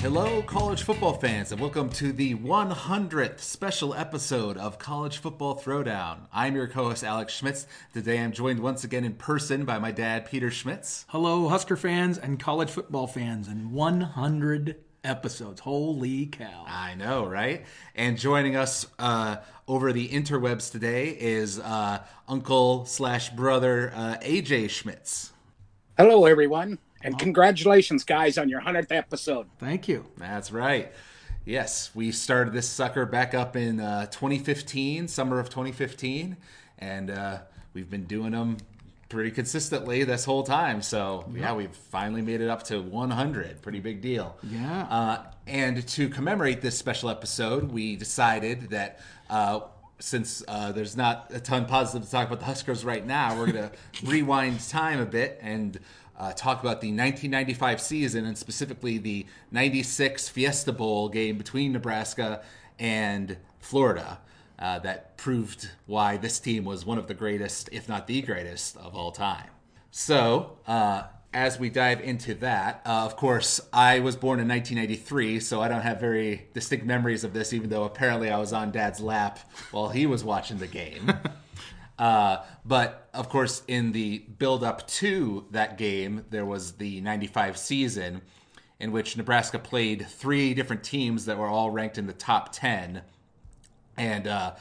Hello, college football fans, and welcome to the 100th special episode of College Football Throwdown. I'm your co host, Alex Schmitz. Today I'm joined once again in person by my dad, Peter Schmitz. Hello, Husker fans and college football fans, and 100 episodes. Holy cow. I know, right? And joining us uh, over the interwebs today is uh, uncle slash brother uh, AJ Schmitz. Hello, everyone. And congratulations, guys, on your 100th episode. Thank you. That's right. Yes, we started this sucker back up in uh, 2015, summer of 2015, and uh, we've been doing them pretty consistently this whole time. So yeah, we've finally made it up to 100. Pretty big deal. Yeah. Uh, and to commemorate this special episode, we decided that. Uh, since uh, there's not a ton positive to talk about the Huskers right now, we're going to rewind time a bit and uh, talk about the 1995 season and specifically the 96 Fiesta Bowl game between Nebraska and Florida. Uh, that proved why this team was one of the greatest, if not the greatest, of all time. So, uh, as we dive into that, uh, of course, I was born in 1983, so I don't have very distinct memories of this, even though apparently I was on dad's lap while he was watching the game. Uh, but of course, in the build up to that game, there was the 95 season in which Nebraska played three different teams that were all ranked in the top 10. And uh,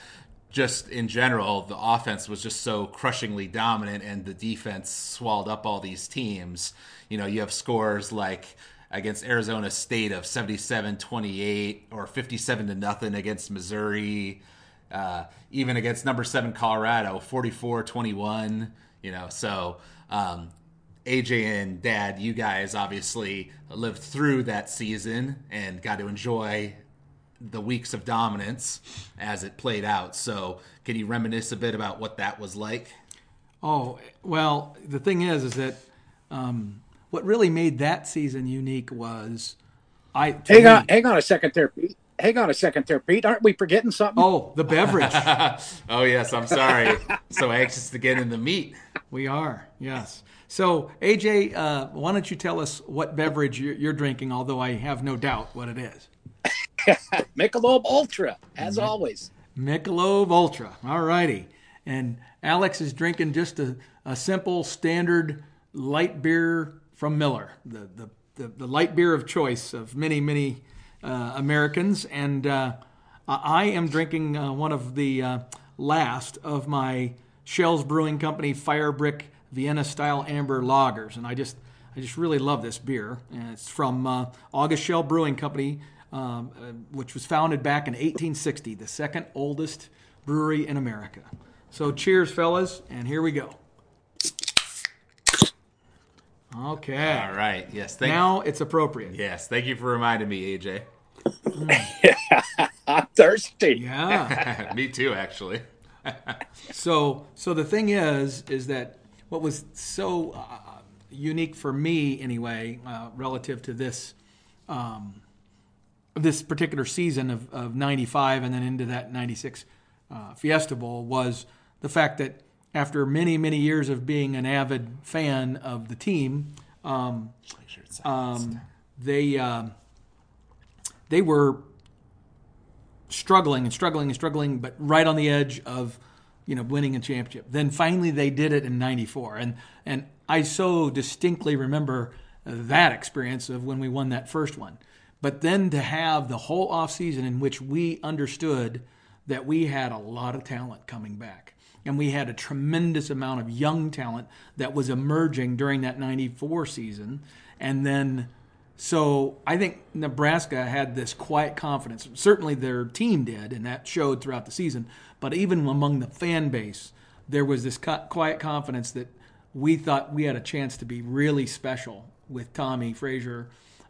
just in general, the offense was just so crushingly dominant, and the defense swallowed up all these teams. You know, you have scores like against Arizona State of 77 28 or 57 to nothing against Missouri uh, even against number seven Colorado, 44 21. You know, so um, AJ and Dad, you guys obviously lived through that season and got to enjoy the weeks of dominance as it played out. So, can you reminisce a bit about what that was like? Oh, well, the thing is, is that um, what really made that season unique was I. Hang me, on, hang on a second there, Pete hang on a second there, Pete. Aren't we forgetting something? Oh, the beverage. oh, yes. I'm sorry. so anxious to get in the meat. We are, yes. So, AJ, uh, why don't you tell us what beverage you're, you're, drinking, although I have no doubt what it is. Michelob Ultra, as always. Michelob Ultra. All righty. And Alex is drinking just a, a simple, standard light beer from Miller, the, the, the, the light beer of choice of many, many uh, Americans, and uh, I am drinking uh, one of the uh, last of my Schell's Brewing Company Firebrick Vienna Style Amber Lagers, and I just I just really love this beer. And it's from uh, August Schell Brewing Company, um, which was founded back in 1860, the second oldest brewery in America. So cheers, fellas, and here we go. Okay. All right. Yes. now it's appropriate. Yes. Thank you for reminding me, AJ. I'm thirsty. Yeah. me too, actually. so, so the thing is, is that what was so uh, unique for me, anyway, uh, relative to this, um, this particular season of, of '95 and then into that '96 uh, Fiesta Bowl was the fact that after many, many years of being an avid fan of the team, um, um, they uh, they were struggling and struggling and struggling, but right on the edge of you know winning a championship. Then finally they did it in '94, and and I so distinctly remember that experience of when we won that first one. But then to have the whole offseason in which we understood that we had a lot of talent coming back and we had a tremendous amount of young talent that was emerging during that 94 season and then so I think Nebraska had this quiet confidence. Certainly their team did, and that showed throughout the season. But even among the fan base, there was this quiet confidence that we thought we had a chance to be really special with Tommie Frazier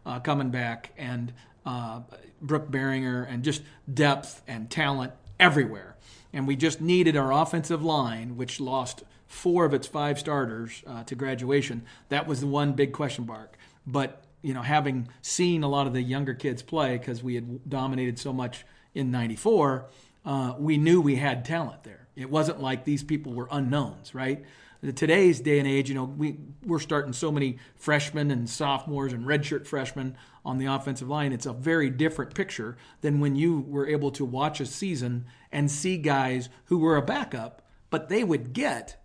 uh, coming back and uh, Brook Berringer and just depth and talent everywhere and we just needed our offensive line, which lost four of its five starters uh, to graduation. That was the one big question mark. But you know, having seen a lot of the younger kids play because we had dominated so much in '94, uh, we knew we had talent there. It wasn't like these people were unknowns, right? Today's day and age, you know, we we're starting so many freshmen and sophomores and redshirt freshmen on the offensive line. It's a very different picture than when you were able to watch a season and see guys who were a backup, but they would get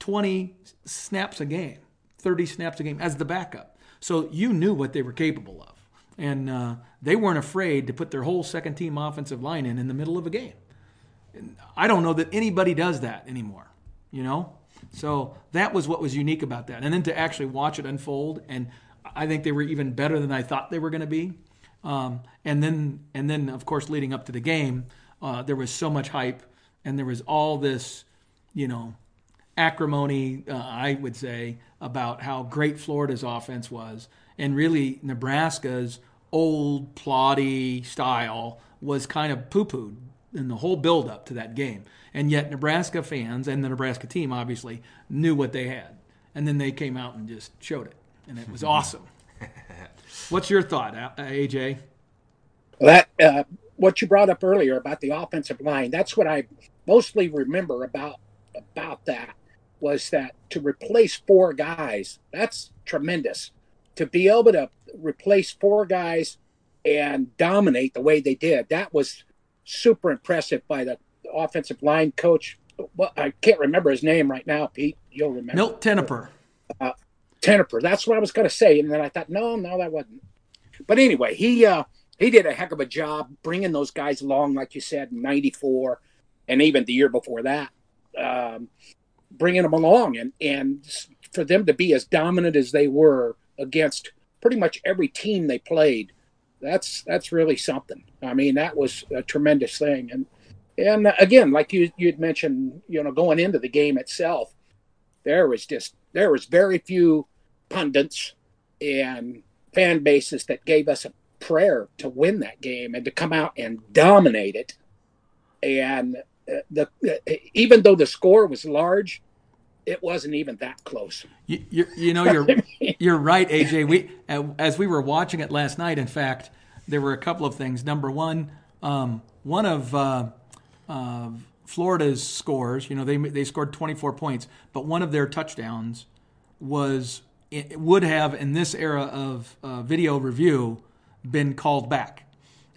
20 snaps a game, 30 snaps a game as the backup. So you knew what they were capable of. And uh, they weren't afraid to put their whole second team offensive line in in the middle of a game. I don't know that anybody does that anymore, you know? So that was what was unique about that. And then to actually watch it unfold, and I think they were even better than I thought they were going to be. Um, and then, and then of course, leading up to the game, uh, there was so much hype, and there was all this, you know, acrimony, uh, I would say, about how great Florida's offense was, and really Nebraska's old ploddy style was kind of poo-pooed in the whole build-up to that game. And yet, Nebraska fans and the Nebraska team obviously knew what they had. And then they came out and just showed it. And it was awesome. What's your thought, AJ? That uh, what you brought up earlier about the offensive line. That's what I mostly remember about about that was that to replace four guys. That's tremendous. To be able to replace four guys and dominate the way they did. That was super impressive by the offensive line coach. Well, I can't remember his name right now, Pete. You'll remember. Milt Tenopir. Uh, Tenopir. That's what I was going to say, and then I thought, no, no, that wasn't. But anyway, he uh, he did a heck of a job bringing those guys along, like you said, in '94, and even the year before that, um, bringing them along, and and for them to be as dominant as they were against pretty much every team they played, that's that's really something. I mean, that was a tremendous thing, and and again, like you you'd mentioned, you know, going into the game itself, there was just there was very few pundits and fan bases that gave us a prayer to win that game and to come out and dominate it. And uh, the uh, even though the score was large, it wasn't even that close. You, you, you know, you're you're right, AJ. We as we were watching it last night. In fact, there were a couple of things. Number one, um, one of uh, uh, Florida's scores. You know, they they scored 24 points, but one of their touchdowns was it would have in this era of uh, video review been called back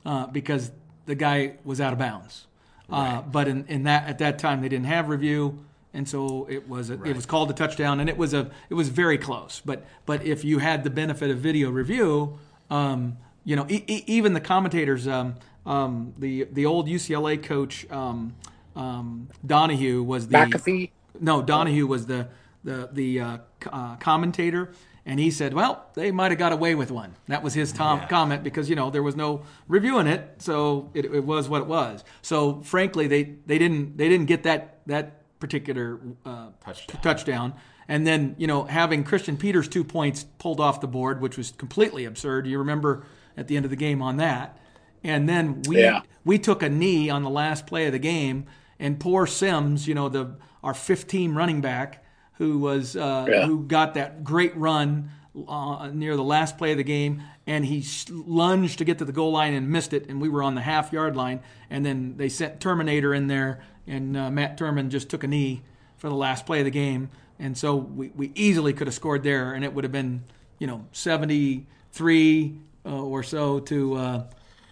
uh, because the guy was out of bounds. Uh, right. but in, in that at that time they didn't have review, and so it was a, right. it was called a touchdown, and it was a it was very close. But but if you had the benefit of video review, um, you know e- e- even the commentators. Um, um, the the old UCLA coach um, um, Donahue was the McAfee. No, Donahue was the the the uh, uh, commentator, and he said, "Well, they might have got away with one." That was his tom- yeah. comment because you know there was no reviewing it, so it, it, was what it was. So frankly, they they didn't they didn't get that that particular uh, touchdown. touchdown. And then you know having Christian Peter's two points pulled off the board, which was completely absurd. You remember at the end of the game on that. And then we yeah. we took a knee on the last play of the game, and poor Sims, you know, the our 15 running back who was uh, yeah. who got that great run uh, near the last play of the game, and he lunged to get to the goal line and missed it, and we were on the half yard line, and then they sent Turmanator in there, and uh, Matt Turman just took a knee for the last play of the game, and so we, we easily could have scored there, and it would have been you know 73 uh, or so to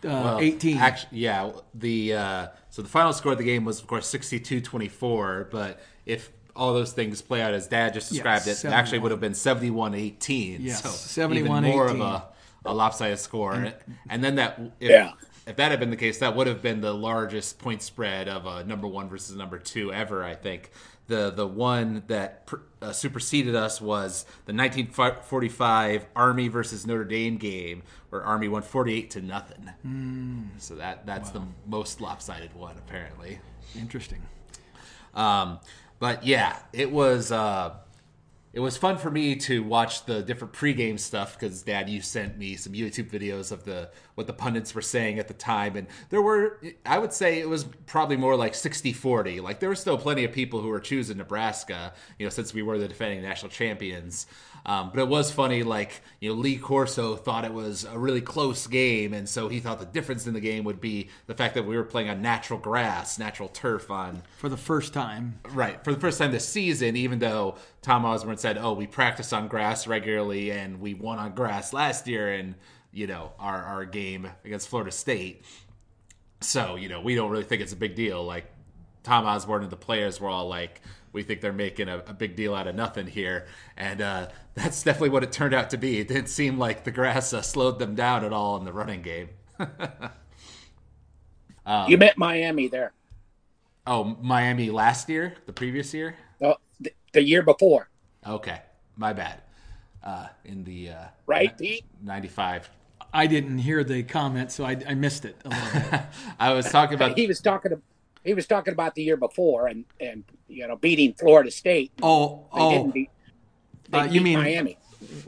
uh, well, 18. Actually, yeah, the uh, so the final score of the game was of course 62-24, but if all those things play out as Dad just described it, it actually would have been 71-18. Yes, so 71 even more of a, a lopsided score. And, and then that if, yeah. if that had been the case, that would have been the largest point spread of a number one versus number two ever, I think the the one that uh, superseded us was the 1945 Army versus Notre Dame game, where Army won 48 to nothing. Mm. So that that's wow. the most lopsided one, apparently. Interesting. Um, but yeah, it was. Uh, it was fun for me to watch the different pregame stuff because Dad, you sent me some YouTube videos of the what the pundits were saying at the time, and there were, I would say, it was probably more like 60-40. Like there were still plenty of people who were choosing Nebraska, you know, since we were the defending national champions. Um, but it was funny, like, you know, Lee Corso thought it was a really close game. And so he thought the difference in the game would be the fact that we were playing on natural grass, natural turf on. For the first time. Right. For the first time this season, even though Tom Osborne said, oh, we practice on grass regularly and we won on grass last year in, you know, our, our game against Florida State. So, you know, we don't really think it's a big deal. Like, Tom Osborne and the players were all like, we think they're making a, a big deal out of nothing here. And uh, that's definitely what it turned out to be. It didn't seem like the grass uh, slowed them down at all in the running game. um, you met Miami there. Oh, Miami last year, the previous year? Oh, the, the year before. Okay, my bad. Uh, in the uh, right, Pete? 95 I didn't hear the comment, so I, I missed it a little bit. I was talking about. he was talking he was talking about the year before and and you know beating Florida State. Oh, they oh, beat, uh, you mean Miami?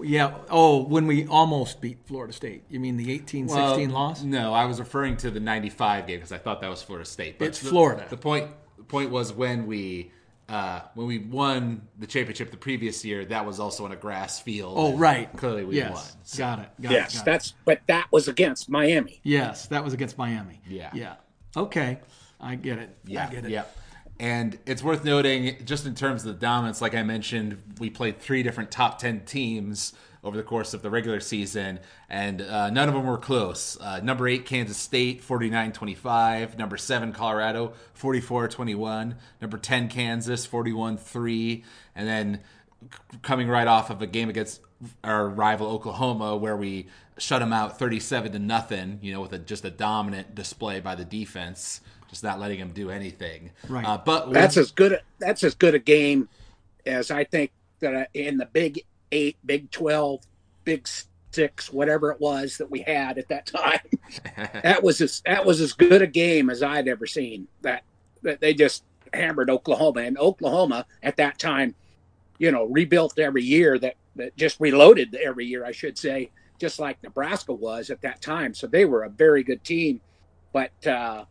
Yeah. Oh, when we almost beat Florida State. You mean the 18-16 well, loss? No, I was referring to the 95 game because I thought that was Florida State. But it's the, Florida. The point the point was when we uh, when we won the championship the previous year, that was also on a grass field. Oh, right. Clearly, we yes. won. So. Got it. Got yes, it, got that's it. but that was against Miami. Yes, that was against Miami. Yeah. Yeah. Okay. I get it. Yeah, I get it. Yeah. And it's worth noting, just in terms of the dominance, like I mentioned, we played three different top 10 teams over the course of the regular season, and uh, none of them were close. Uh, number eight, Kansas State, 49 25. Number seven, Colorado, 44 21. Number 10, Kansas, 41 3. And then coming right off of a game against our rival Oklahoma, where we shut them out 37 to nothing, you know, with a, just a dominant display by the defense just not letting him do anything. Right. Uh, but that's as good. That's as good a game as I think that in the Big Eight, Big Twelve, Big Six, whatever it was that we had at that time. that was as that was as good a game as I'd ever seen. That that they just hammered Oklahoma, and Oklahoma at that time, you know, rebuilt every year. That that just reloaded every year, I should say, just like Nebraska was at that time. So they were a very good team, but. uh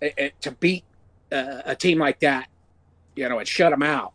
it, to beat uh, a team like that, you know, and shut them out,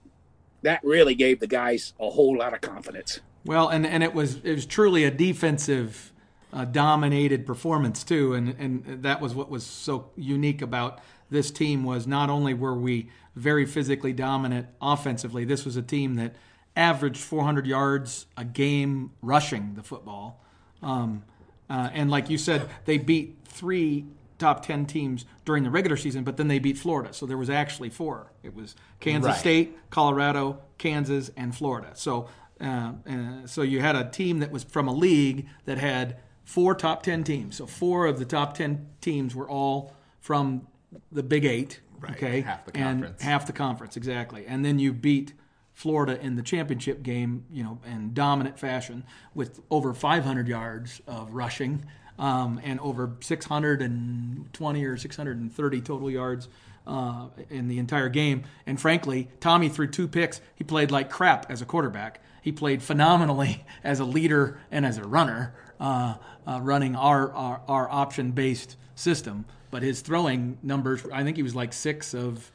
that really gave the guys a whole lot of confidence. Well, and and it was it was truly a defensive uh, dominated performance too, and and that was what was so unique about this team was not only were we very physically dominant offensively, this was a team that averaged 400 yards a game rushing the football. Um, uh, and like you said, they beat three top 10 teams during the regular season, but then they beat Florida. So there was actually four. It was Kansas right. State, Colorado, Kansas, and Florida. So uh, uh, so you had a team that was from a league that had four top 10 teams. So four of the top 10 teams were all from the Big 8, right. okay? Half the conference. And half the conference exactly. And then you beat Florida in the championship game, you know, in dominant fashion with over 500 yards of rushing um, and over 620 or 630 total yards uh, in the entire game. And frankly, Tommie threw two picks. He played like crap as a quarterback. He played phenomenally as a leader and as a runner, uh, uh, running our, our, our option based system. But his throwing numbers, I think he was like six of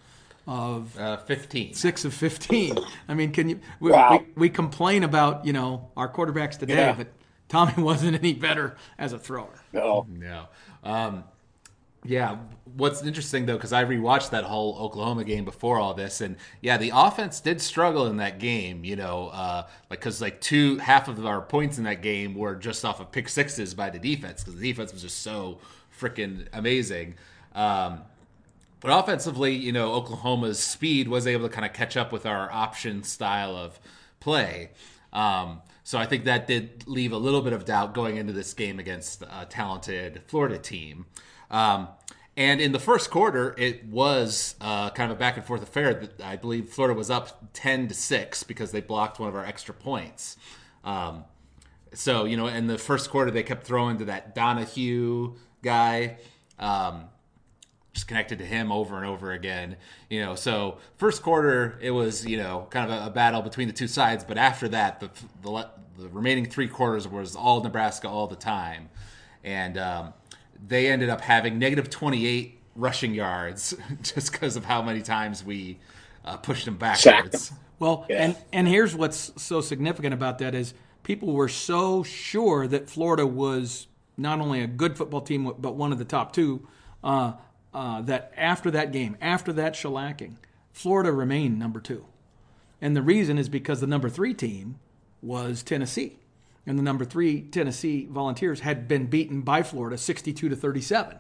of uh, 15 six of 15 i mean can you we, wow. we, we, complain about you know our quarterbacks today yeah. but Tommie wasn't any better as a thrower. No, no. Um, yeah, what's interesting though, because I rewatched that whole Oklahoma game before all this, and yeah, the offense did struggle in that game. You know, uh, like because like two half of our points in that game were just off of pick sixes by the defense because the defense was just so freaking amazing. Um, but offensively, you know, Oklahoma's speed was able to kind of catch up with our option style of play. Um, so I think that did leave a little bit of doubt going into this game against a talented Florida team. Um, and in the first quarter, it was uh, kind of a back and forth affair. I believe Florida was up ten to six because they blocked one of our extra points. Um, so you know, in the first quarter, they kept throwing to that Donahue guy. Um, just connected to him over and over again. You know, so first quarter it was you know kind of a, a battle between the two sides, but after that, the, the the remaining three quarters was all Nebraska all the time, and um, they ended up having negative twenty eight rushing yards just because of how many times we uh, pushed them backwards. Well, yeah. and and here's what's so significant about that is people were so sure that Florida was not only a good football team but one of the top two. Uh, uh, that after that game, after that shellacking, Florida remained number two, and the reason is because the number three team was Tennessee, and the number three Tennessee Volunteers had been beaten by Florida, sixty-two to thirty-seven.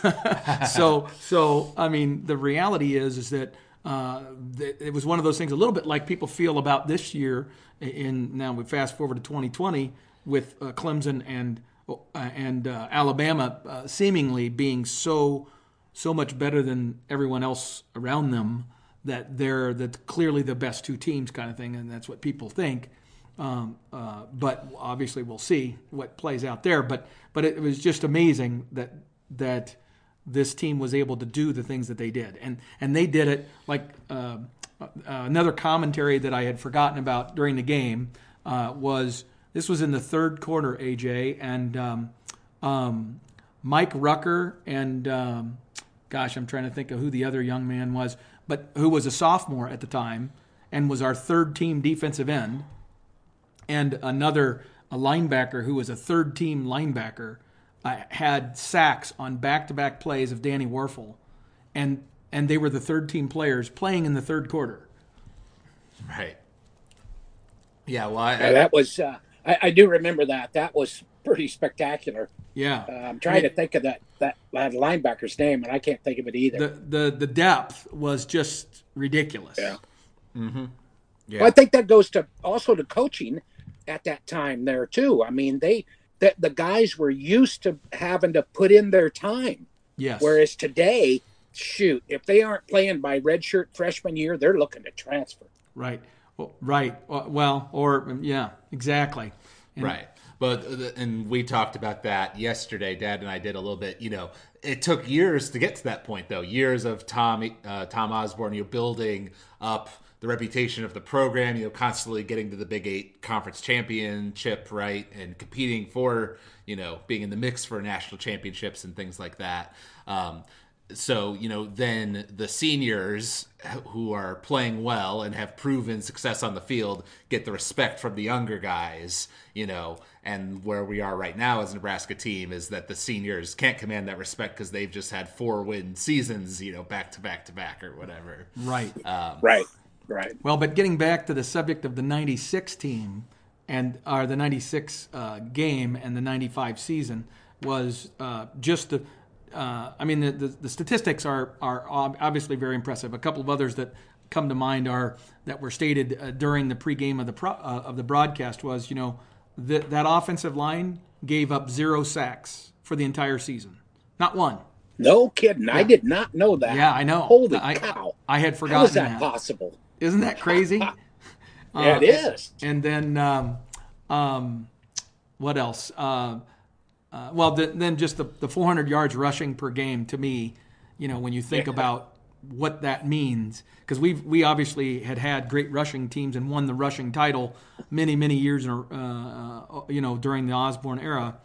so, so I mean, the reality is is that uh, it was one of those things, a little bit like people feel about this year. In now we fast forward to 2020 with uh, Clemson and uh, and uh, Alabama uh, seemingly being so so much better than everyone else around them that they're the clearly the best two teams kind of thing, and that's what people think. Um, uh, but obviously, we'll see what plays out there. But but it was just amazing that that this team was able to do the things that they did, and and they did it like uh, uh, another commentary that I had forgotten about during the game uh, was this was in the third quarter, AJ, and um, um, Mike Rucker and um, gosh, I'm trying to think of who the other young man was, but who was a sophomore at the time and was our third team defensive end, and another a linebacker who was a third team linebacker I had sacks on back-to-back plays of Danny Wuerffel, and and they were the third team players playing in the third quarter. Right. Yeah. Well, I, yeah, that was. Uh, I, I, do remember that. That was pretty spectacular. Yeah. Uh, I'm trying to think of that, that that linebacker's name, and I can't think of it either. The the the depth was just ridiculous. Yeah. Mm-hmm. Yeah. Well, I think that goes to also to coaching at that time there too. I mean, they that the guys were used to having to put in their time. Yes. Whereas today, shoot, if they aren't playing by redshirt freshman year, they're looking to transfer. Right. Well, right. Well, or yeah, exactly. And, right. But uh, and we talked about that yesterday. Dad and I did a little bit. You know, it took years to get to that point, though. Years of Tom uh, Tom Osborne, you building up the reputation of the program, you know, constantly getting to the Big Eight conference championship, right, and competing for, you know, being in the mix for national championships and things like that. Um, so you know, then the seniors who are playing well and have proven success on the field get the respect from the younger guys, you know, and where we are right now as a Nebraska team is that the seniors can't command that respect because they've just had four win seasons, you know, back to back to back or whatever. Right. Um, right. Right. Well, but getting back to the subject of the 96 team and or the 96 uh, game and the 95 season was uh, just the uh, I mean the, the, the, statistics are are obviously very impressive. A couple of others that come to mind are that were stated uh, during the pregame of the pro, uh, of the broadcast was you know that that offensive line gave up zero sacks for the entire season, not one. No kidding. Yeah. I did not know that. Yeah, I know. Holy I, cow! I had forgotten. How is that, that. possible? Isn't that crazy? yeah, uh, it is. And, and then, um, um, what else? Uh, uh, well, the, then just the, the 400 yards rushing per game to me, you know, when you think yeah. about what that means, because we we obviously had had great rushing teams and won the rushing title many many years, uh, uh, you know, during the Osborne era,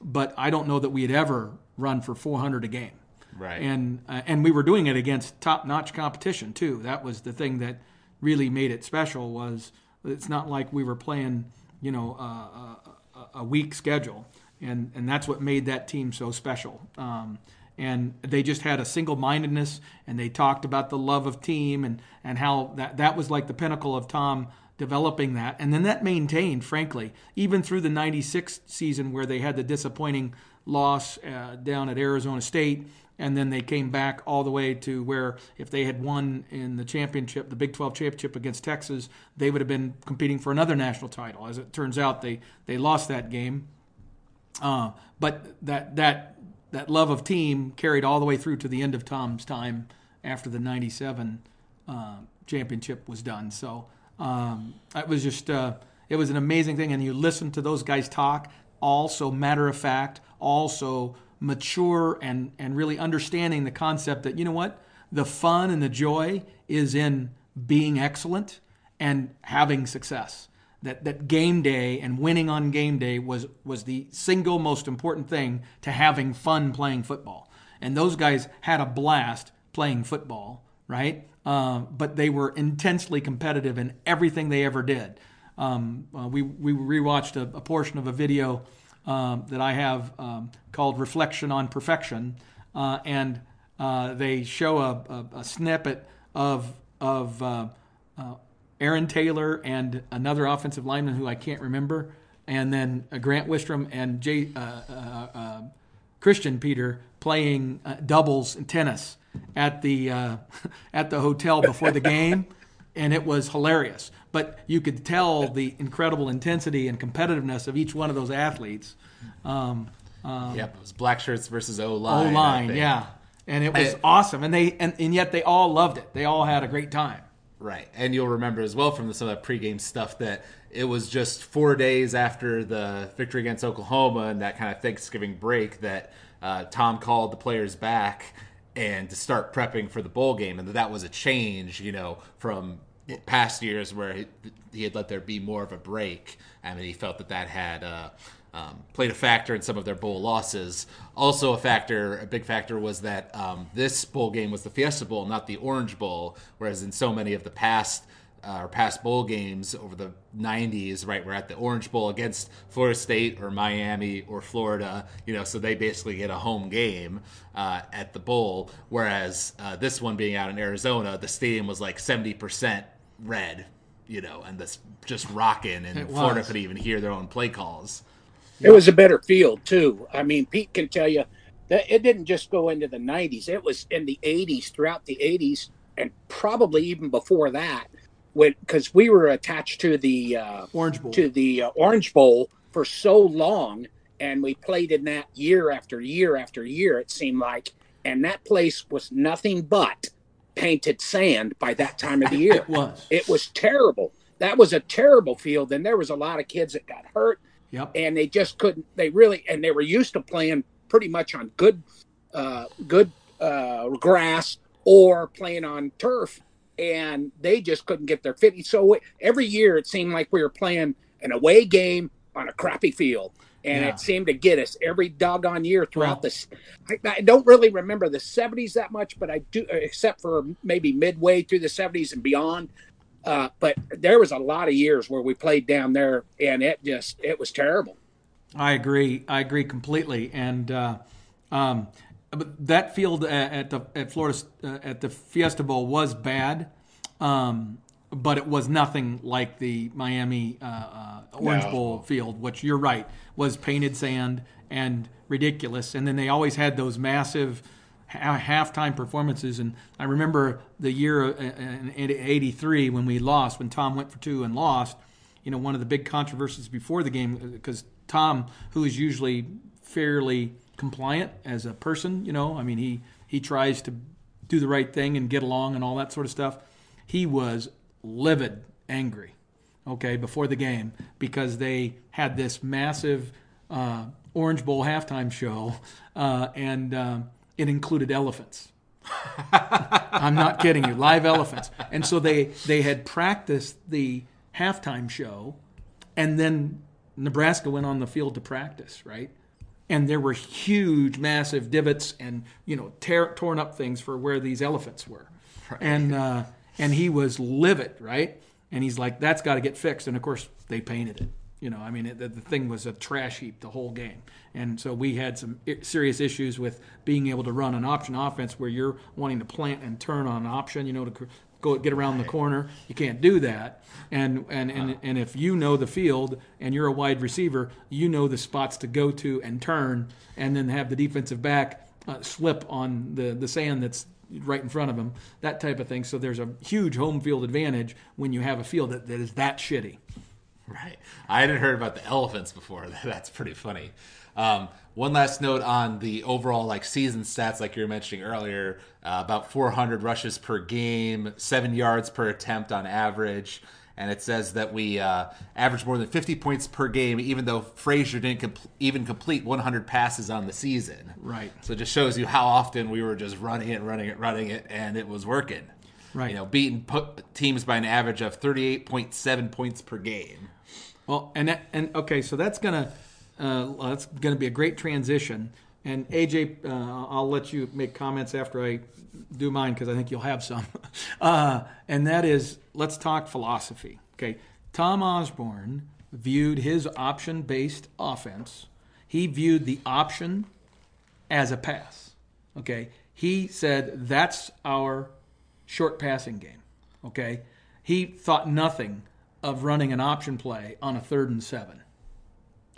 but I don't know that we had ever run for 400 a game. Right. And uh, and we were doing it against top notch competition too. That was the thing that really made it special was it's not like we were playing, you know, uh, a, a, weak schedule, and and that's what made that team so special. Um, and they just had a single mindedness, and they talked about the love of team and and how that that was like the pinnacle of Tom developing that, and then that maintained, frankly, even through the '96 season where they had the disappointing loss uh, down at Arizona State and then they came back all the way to where if they had won in the championship, the Big 12 championship against Texas, they would have been competing for another national title. As it turns out, they they lost that game. Uh, but that that that love of team carried all the way through to the end of Tom's time after the '97 uh, championship was done. So um, it was just uh, it was an amazing thing, and you listen to those guys talk, also matter of fact, also mature and and really understanding the concept that you know what the fun and the joy is in being excellent and having success. That that game day and winning on game day was was the single most important thing to having fun playing football. And those guys had a blast playing football, right? Um, but they were intensely competitive in everything they ever did. Um, uh, we we rewatched a, a, portion of a video um, that I have um, called "Reflection on Perfection," uh, and uh, they show a, a, a, snippet of of uh, uh, Aaron Taylor and another offensive lineman who I can't remember, and then uh, Grant Wistrom and Jay, Christian Peter playing doubles in tennis at the at the hotel before the game, and it was hilarious but you could tell the incredible intensity and competitiveness of each one of those athletes. Um, um, yep, it was black shirts versus O line. O line, yeah, and it was I, awesome, and they and, and yet they all loved it. They all had a great time. Right, and you'll remember as well from the, some of that pregame stuff that it was just four days after the victory against Oklahoma and that kind of Thanksgiving break that uh, Tom called the players back and to start prepping for the bowl game, and that that was a change, you know, from past years where he, he, had let there be more of a break. I mean, he felt that that had uh, um, played a factor in some of their bowl losses. Also, a factor, a big factor, was that um, this bowl game was the Fiesta Bowl, not the Orange Bowl. Whereas in so many of the past uh, or past bowl games over the 90s, right? We're at the Orange Bowl against Florida State or Miami or Florida, you know, so they basically get a home game uh, at the bowl. Whereas uh, this one being out in Arizona, the stadium was like 70% red, you know, and this just rocking, and Florida could even hear their own play calls. It was a better field too. I mean, Pete can tell you that it didn't just go into the 90s; it was in the 80s, throughout the 80s, and probably even before that, when because we were attached to the uh, Orange Bowl to the uh, Orange Bowl for so long, and we played in that year after year after year. It seemed like, and that place was nothing but painted sand by that time of the year. it was. It was terrible. That was a terrible field, and there was a lot of kids that got hurt. Yep. And they just couldn't. They really and they were used to playing pretty much on good, uh, good uh, grass or playing on turf, and they just couldn't get their fit. So every year it seemed like we were playing an away game on a crappy field and yeah. it seemed to get us every doggone year throughout well, this. I, I, don't really remember the '70s that much, but I do, except for maybe midway through the '70s and beyond. Uh, but there was a lot of years where we played down there, and it just it was terrible. I agree. I agree completely. And uh, um, that field at the at Florida uh, at the Fiesta Bowl was bad. Um, but it was nothing like the Miami uh, uh, Orange no. Bowl field, which you're right was painted sand and ridiculous. And then they always had those massive halftime performances. And I remember the year uh, in '83 when we lost, when Tom went for two and lost. You know, one of the big controversies before the game because uh, Tom, who is usually fairly compliant as a person, you know, I mean he he tries to do the right thing and get along and all that sort of stuff. He was livid, angry, okay, before the game because they had this massive uh, Orange Bowl halftime show, uh, and uh, it included elephants. I'm not kidding you, live elephants. And so they they had practiced the halftime show, and then Nebraska went on the field to practice, right? And there were huge, massive divots and you know tear, torn up things for where these elephants were, right. and uh, and he was livid, right? And he's like, "That's got to get fixed." And of course, they painted it. You know, I mean, it, the, the thing was a trash heap the whole game, and so we had some serious issues with being able to run an option offense where you're wanting to plant and turn on an option. You know, to go get around the corner. You can't do that. And and and, and if you know the field and you're a wide receiver, you know the spots to go to and turn, and then have the defensive back uh, slip on the the sand that's right in front of them, that type of thing. So there's a huge home field advantage when you have a field that, that is that shitty. Right. I hadn't heard about the elephants before. That's pretty funny. Um, one last note on the overall like season stats, like you were mentioning earlier, uh, about 400 rushes per game, seven yards per attempt on average, and it says that we uh, average more than 50 points per game, even though Frazier didn't comp- even complete 100 passes on the season. Right. So it just shows you how often we were just running it, running it, running it, and it was working. Right. You know, beating teams by an average of 38.7 points per game. Well, and that, and okay, so that's gonna uh, that's gonna be a great transition. And AJ, uh, I'll let you make comments after I do mine because I think you'll have some. Uh, and that is, let's talk philosophy. Okay, Tom Osborne viewed his option-based offense. He viewed the option as a pass. Okay, he said that's our short passing game. Okay, he thought nothing of running an option play on a third and seven.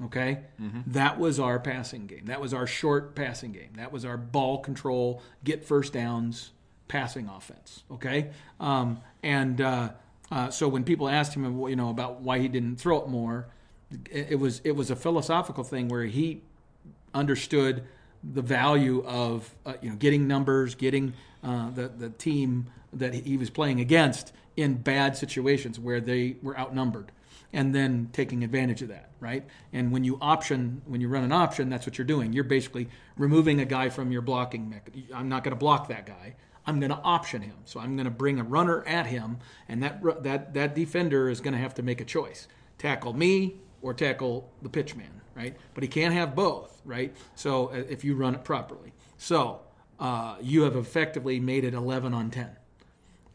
Okay, that was our passing game. That was our short passing game. That was our ball control, get first downs, passing offense. Okay, um, and uh, uh, so when people asked him, you know, about why he didn't throw it more, it, it was it was a philosophical thing where he understood the value of uh, you know getting numbers, getting uh, the the team that he was playing against in bad situations where they were outnumbered, and then taking advantage of that, right? And when you option, when you run an option, that's what you're doing. You're basically removing a guy from your blocking mechanism. I'm not going to block that guy. I'm going to option him. So I'm going to bring a runner at him, and that that that defender is going to have to make a choice: tackle me or tackle the pitchman, right? But he can't have both, right? So uh, if you run it properly, so uh, you have effectively made it 11 on 10,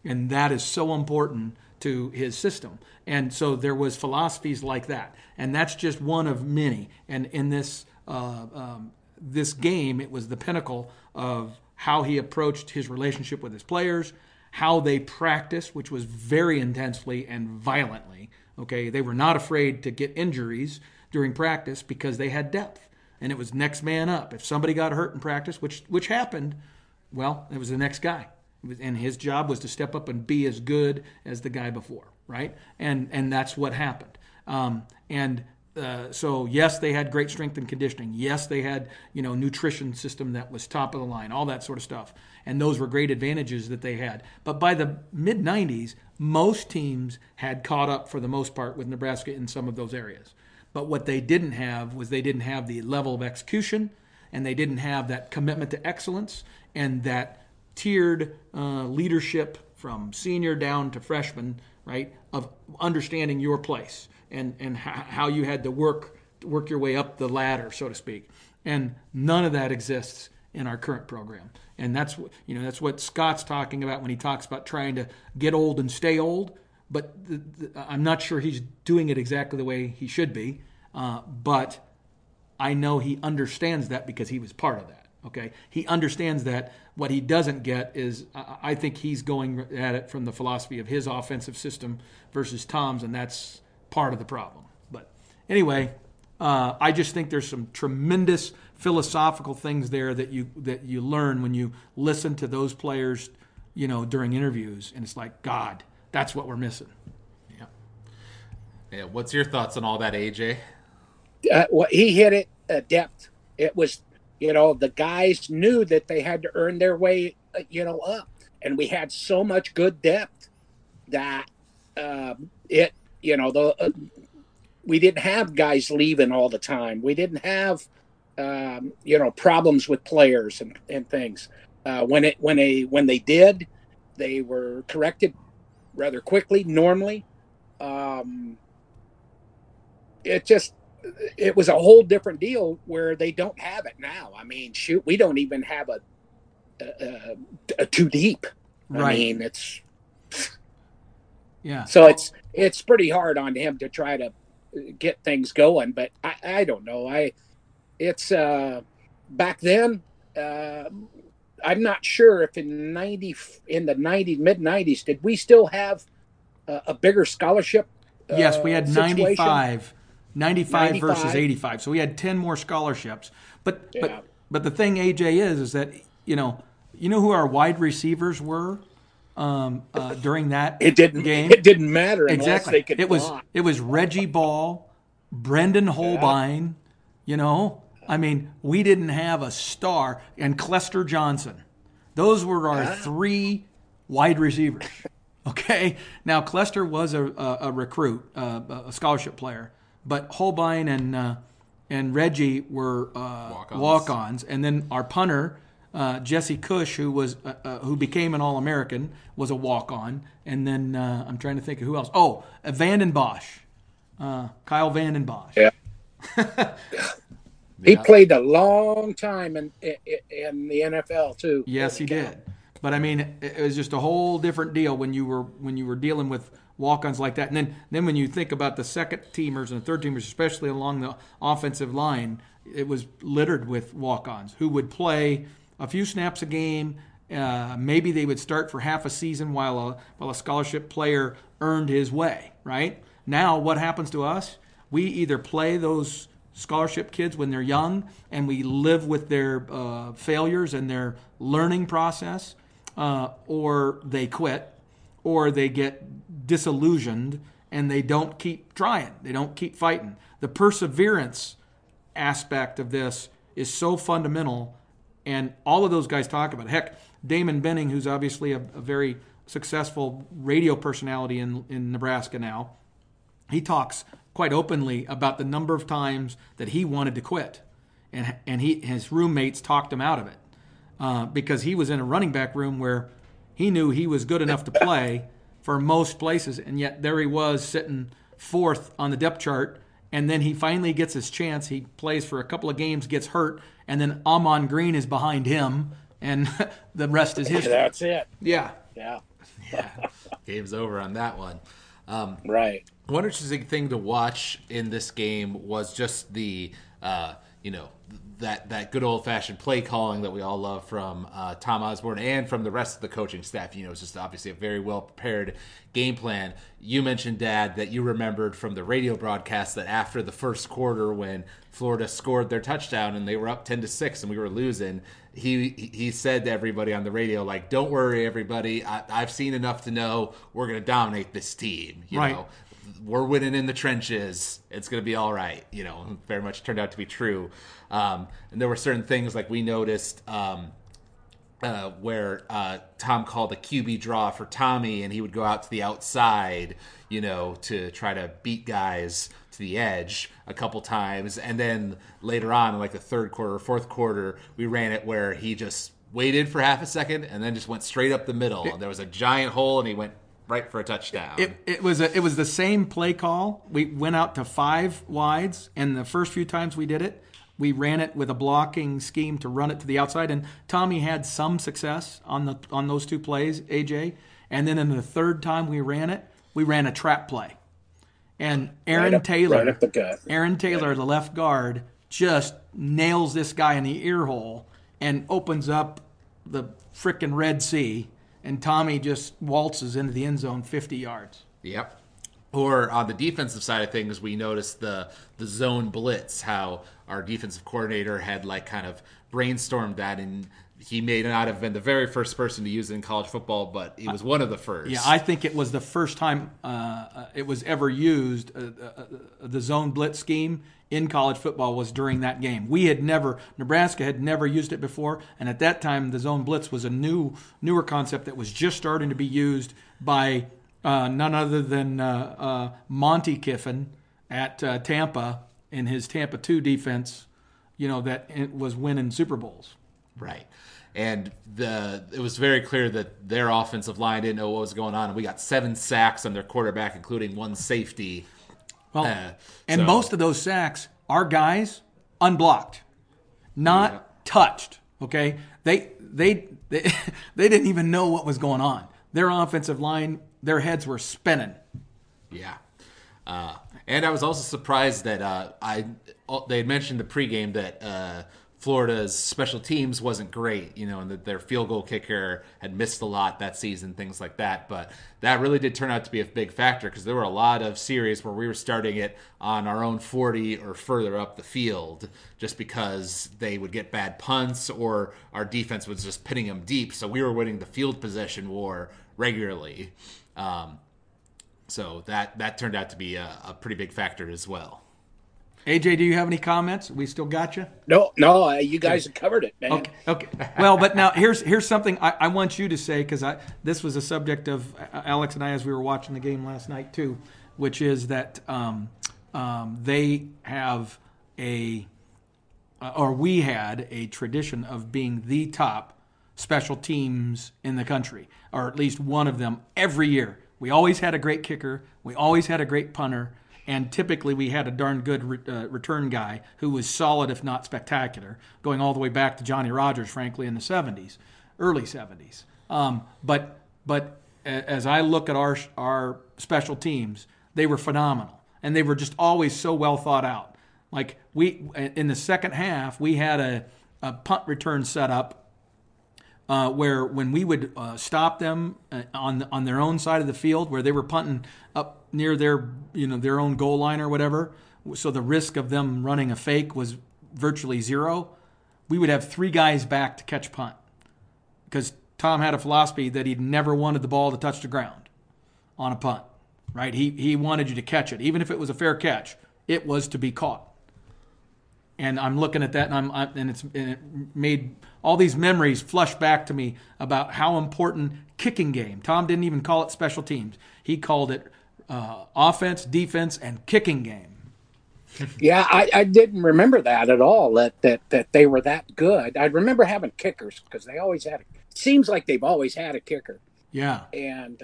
and that is so important to his system. And so there was philosophies like that, and that's just one of many. And in this uh, um, this game, it was the pinnacle of how he approached his relationship with his players, how they practiced, which was very intensely and violently. Okay, they were not afraid to get injuries during practice because they had depth, and it was next man up. If somebody got hurt in practice, which which happened, well, it was the next guy, and his job was to step up and be as good as the guy before, right? And and that's what happened. Um, and uh, so yes, they had great strength and conditioning. Yes, they had you know nutrition system that was top of the line, all that sort of stuff, and those were great advantages that they had. But by the mid '90s, most teams had caught up for the most part with Nebraska in some of those areas. But what they didn't have was they didn't have the level of execution, and they didn't have that commitment to excellence and that tiered uh, leadership from senior down to freshman, right? Of understanding your place and and how you had to work work your way up the ladder, so to speak. And none of that exists in our current program. And that's you know that's what Scott's talking about when he talks about trying to get old and stay old. But the, the, I'm not sure he's doing it exactly the way he should be. Uh, but I know he understands that because he was part of that. Okay, he understands that. What he doesn't get is, I I think he's going at it from the philosophy of his offensive system versus Tom's, and that's part of the problem. But anyway, uh, I just think there's some tremendous philosophical things there that you that you learn when you listen to those players, you know, during interviews, and it's like, God, that's what we're missing. Yeah. Yeah. What's your thoughts on all that, AJ? uh, well, he hit it uh, depth. It was, you know, the guys knew that they had to earn their way, uh, you know, up, and we had so much good depth that um, it, you know, the uh, we didn't have guys leaving all the time. We didn't have, um, you know, problems with players and, and things. Uh, when it when they when they did, they were corrected rather quickly. Normally, um, it just it was a whole different deal where they don't have it now. I mean, shoot, we don't even have a a, a two deep. Right. I mean, it's Yeah. so it's it's pretty hard on him to try to get things going. But I I don't know. I it's uh back then. Uh, I'm not sure if in ninety in the ninety mid nineties did we still have a, a bigger scholarship? uh, Yes, we had situation? 95, 95, 95. versus 85. So we had 10 more scholarships. But Yeah. but but the thing AJ is is that you know, you know who our wide receivers were um, uh, during that It didn't. game. It didn't matter exactly. they could it was block. it was Reggie Baul, Brendan Holbein. You know, I mean, we didn't have a star, and Clester Johnson. Those were our three wide receivers. Okay, now Clester was a, a, a recruit, uh, a scholarship player, but Holbein and uh, and Reggie were uh, Walk-ons. walk-ons, and then our punter uh, Jesse Kosch, who was uh, uh, who became an All-American, was a walk-on, and then uh, I'm trying to think of who else. Oh, uh, Vanden Bosch, uh, Kyle Vanden Bosch. Yeah. He Yeah. played a long time in in, in the NFL too. Yes, he did. But I mean, it it was just a whole different deal when you were when you were dealing with walk-ons like that. And then then when you think about the second teamers and the third teamers, especially along the offensive line, it was littered with walk-ons who would play a few snaps a game. Uh, maybe they would start for half a season while a while a scholarship player earned his way. Right now, what happens to us? We either play those scholarship kids when they're young and we live with their uh, failures and their learning process, uh, or they quit, or they get disillusioned and they don't keep trying, they don't keep fighting. The perseverance aspect of this is so fundamental, and all of those guys talk about it. Heck, Damon Benning, who's obviously a, a very successful radio personality in, in Nebraska now, he talks quite openly about the number of times that he wanted to quit, and and he his roommates talked him out of it uh, because he was in a running back room where he knew he was good enough to play for most places, and yet there he was sitting fourth on the depth chart. And then he finally gets his chance. He plays for a couple of games, gets hurt, and then Ahman Green is behind him, and the rest is history. That's it. Yeah, Yeah. yeah. Game's over on that one. Um, Right. One interesting thing to watch in this game was just the uh, you know that that good old fashioned play calling that we all love from uh, Tom Osborne and from the rest of the coaching staff. You know, it's just obviously a very well prepared game plan. You mentioned, Dad, that you remembered from the radio broadcast that after the first quarter when Florida scored their touchdown and they were up ten to six and we were losing. He he said to everybody on the radio, like, "Don't worry, everybody. I, I've seen enough to know we're going to dominate this team." You Right. know, we're winning in the trenches. It's going to be all right. You know, very much turned out to be true. Um, and there were certain things like we noticed um, uh, where uh, Tom called a QB draw for Tommie, and he would go out to the outside, you know, to try to beat guys to the edge a couple times. And then later on, in like the third quarter or fourth quarter, we ran it where he just waited for half a second and then just went straight up the middle. And there was a giant hole, and he went right for a touchdown. It, it was a, it was the same play call. We went out to five wides, and the first few times we did it, we ran it with a blocking scheme to run it to the outside. And Tommie had some success on the on those two plays, AJ. And then in the third time we ran it, we ran a trap play, and Aaron Right up- Taylor, right up the gut. Aaron Taylor, the left guard, just nails this guy in the ear hole and opens up the frickin' Red Sea. And Tommie just waltzes into the end zone 50 yards. Yep. Or on the defensive side of things, we noticed the the zone blitz. How our defensive coordinator had like kind of brainstormed that, and he may not have been the very first person to use it in college football, but he was one of the first. Yeah, I think it was the first time uh, uh, it was ever used. Uh, uh, uh, the zone blitz scheme in college football was during that game. We had never, Nebraska had never used it before, and at that time, the zone blitz was a new, newer concept that was just starting to be used by uh, none other than uh, uh, Monte Kiffin at uh, Tampa in his Tampa two defense. You know that it was winning Super Bowls. Right. And the it was very clear that their offensive line didn't know what was going on. We got seven sacks on their quarterback, including one safety. Well, and so- most of those sacks are guys unblocked, not Yeah. touched. Okay, they they they they didn't even know what was going on. Their offensive line, their heads were spinning. Yeah. Uh, and I was also surprised that uh, I they had mentioned the pregame that uh, Florida's special teams wasn't great, you know, and that their field goal kicker had missed a lot that season, things like that. But that really did turn out to be a big factor because there were a lot of series where we were starting it on our own 40 or further up the field just because they would get bad punts or our defense was just pinning them deep. So we were winning the field possession war regularly. Um, so that that turned out to be a, a pretty big factor as well. AJ, do you have any comments? We still got you. No, no, uh, you guys have covered it, man. Okay. Okay. Well, but now here's here's something I, I want you to say because I this was a subject of uh, Alex and I as we were watching the game last night too, which is that um, um, they have a uh, or we had a tradition of being the top special teams in the country, or at least one of them every year. We always had a great kicker. We always had a great punter. And typically, we had a darn good re- uh, return guy who was solid, if not spectacular, going all the way back to Johnny Rodgers, frankly, in the 70s, early 70s. Um, but but as I look at our our special teams, they were phenomenal, and they were just always so well thought out. Like we in the second half, we had a, a punt return set up uh, where when we would uh, stop them uh, on on their own side of the field, where they were punting up near their you know their own goal line or whatever, so the risk of them running a fake was virtually zero. We would have three guys back to catch punt because Tom had a philosophy that he'd never wanted the ball to touch the ground on a punt. Right? He he wanted you to catch it, even if it was a fair catch. It was to be caught and I'm looking at that, and I'm, and it's and it made all these memories flush back to me about how important kicking game. Tom didn't even call it special teams; he called it uh, offense, defense, and kicking game. yeah, I, I didn't remember that at all. That that that they were that good. I remember having kickers because they always had. A, seems like they've always had a kicker. Yeah, and.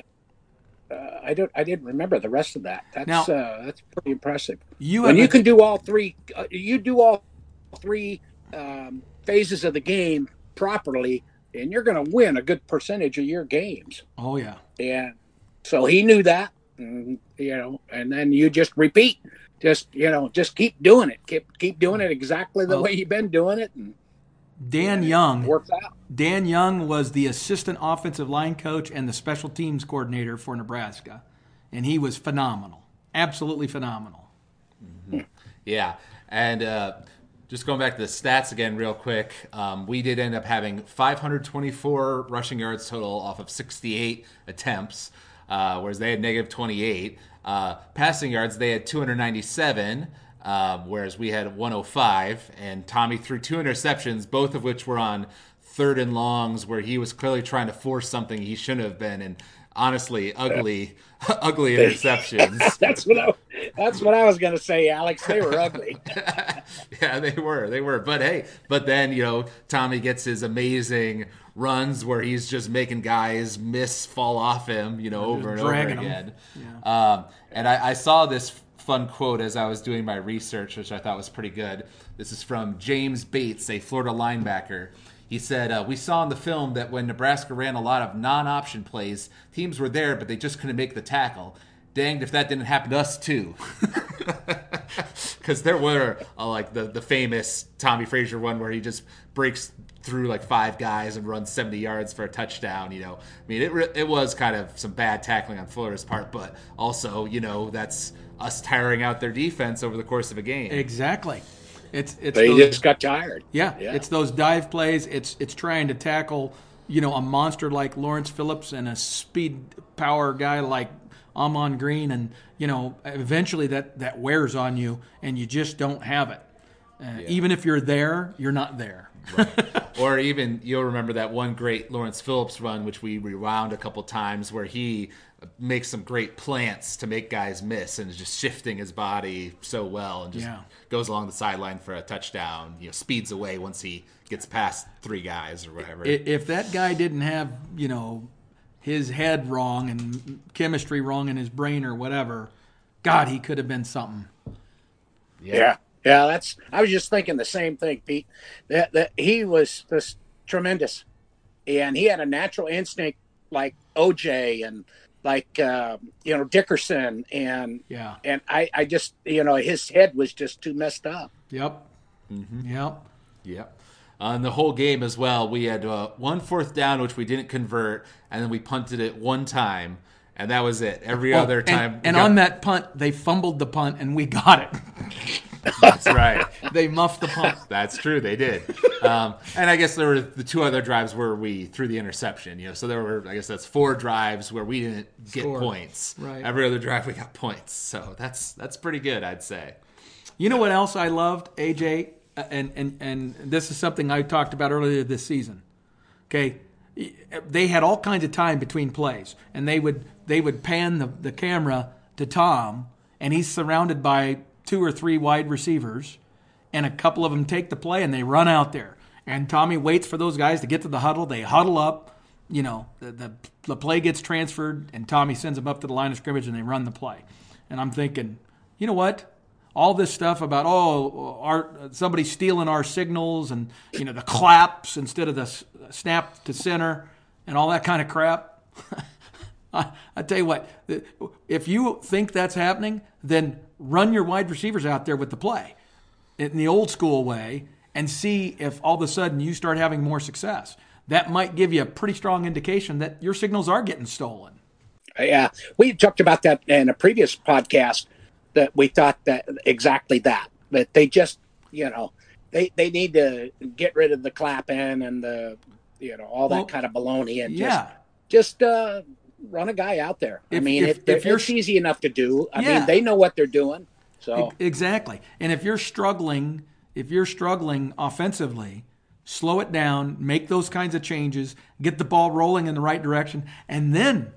Uh, I don't. I didn't remember the rest of that. That's Now- uh, that's pretty impressive. you when you can do all three, uh, you do all three um, phases of the game properly, and you're going to win a good percentage of your games. Oh yeah, And so he knew that, and, you know, and then you just repeat, just you know, just keep doing it, keep keep doing it exactly the Well- way you've been doing it, and Dan it Young. works out. Dan Young was the assistant offensive line coach and the special teams coordinator for Nebraska, and he was phenomenal, absolutely phenomenal. Yeah, and uh, just going back to the stats again, real quick, um, we did end up having 524 rushing yards total off of 68 attempts, uh, whereas they had negative 28. Uh, passing yards, they had 297. Um, whereas we had 105, and Tommie threw two interceptions, both of which were on third and longs, where he was clearly trying to force something he shouldn't have been, and honestly, ugly, ugly interceptions. That's what I, that's what I was going to say, Alex. They were ugly. yeah, they were. They were. But hey, but then, you know, Tommie gets his amazing runs where he's just making guys miss, fall off him, you know, over and over dragging 'em. again. Um, and I, I saw this fun quote as I was doing my research, which I thought was pretty good. This is from James Bates, a Florida linebacker. He said, uh, We saw in the film that when Nebraska ran a lot of non option plays, teams were there, but they just couldn't make the tackle. Danged if that didn't happen to us, too. because there were uh, like the the famous Tommie Frazier one where he just breaks through like five guys and runs 70 yards for a touchdown. You know, I mean, it re- it was kind of some bad tackling on Florida's part, but also you know that's us tiring out their defense over the course of a game. Exactly. It's it's They those- just got tired. Yeah, Yeah. it's those dive plays. It's it's trying to tackle, you know, a monster like Lawrence Phillips and a speed power guy like Ahman Green, and you know, eventually that that wears on you, and you just don't have it. Uh, Even if you're there, you're not there. Or even you'll remember that one great Lawrence Phillips run, which we rewound a couple times, where he makes some great plants to make guys miss and is just shifting his body so well and just Yeah. goes along the sideline for a touchdown. You know, speeds away once he gets past three guys or whatever. If that guy didn't have, you know, his head wrong and chemistry wrong in his brain or whatever, God, he could have been something. Yeah. Yeah, that's. I was just thinking the same thing, Pete. That that he was just tremendous, and he had a natural instinct like OJ and like uh, you know Dickerson, and Yeah. and I I just you know his head was just too messed up. Yep. Yep. Yep. On the whole game as well, we had uh, one fourth down, which we didn't convert, and then we punted it one time, and that was it. Every Well, other time, we And, got- on that punt, they fumbled the punt, and we got it. That's right. They muffed the punt. That's true. They did. Um, and I guess there were the two other drives where we threw the interception. You know, so there were. I guess that's four drives where we didn't get Score. points. Right. Every other drive we got points. So that's that's pretty good, I'd say. You know what else I loved, AJ, and and and this is something I talked about earlier this season. Okay, they had all kinds of time between plays, and they would they would pan the, the camera to Tom, and he's surrounded by two or three wide receivers, and a couple of them take the play and they run out there, and Tommie waits for those guys to get to the huddle. They huddle up, you know, the the, the play gets transferred, and Tommie sends them up to the line of scrimmage, and they run the play. And I'm thinking, you know what? all this stuff about oh our somebody stealing our signals and you know the claps instead of the snap to center and all that kind of crap I, I tell you what if you think that's happening then run your wide receivers out there with the play in the old school way and see if all of a sudden you start having more success. That might give you a pretty strong indication that your signals are getting stolen. Yeah, we talked about that in a previous podcast. That we thought that exactly that that they just you know they they need to get rid of the clapping and the you know all that Well, kind of baloney and yeah. just just uh, run a guy out there. I mean, if- it, if you're- it's easy enough to do. I Yeah. mean, they know what they're doing. So Exactly. And if you're struggling, if you're struggling offensively, slow it down, make those kinds of changes, get the ball rolling in the right direction, and then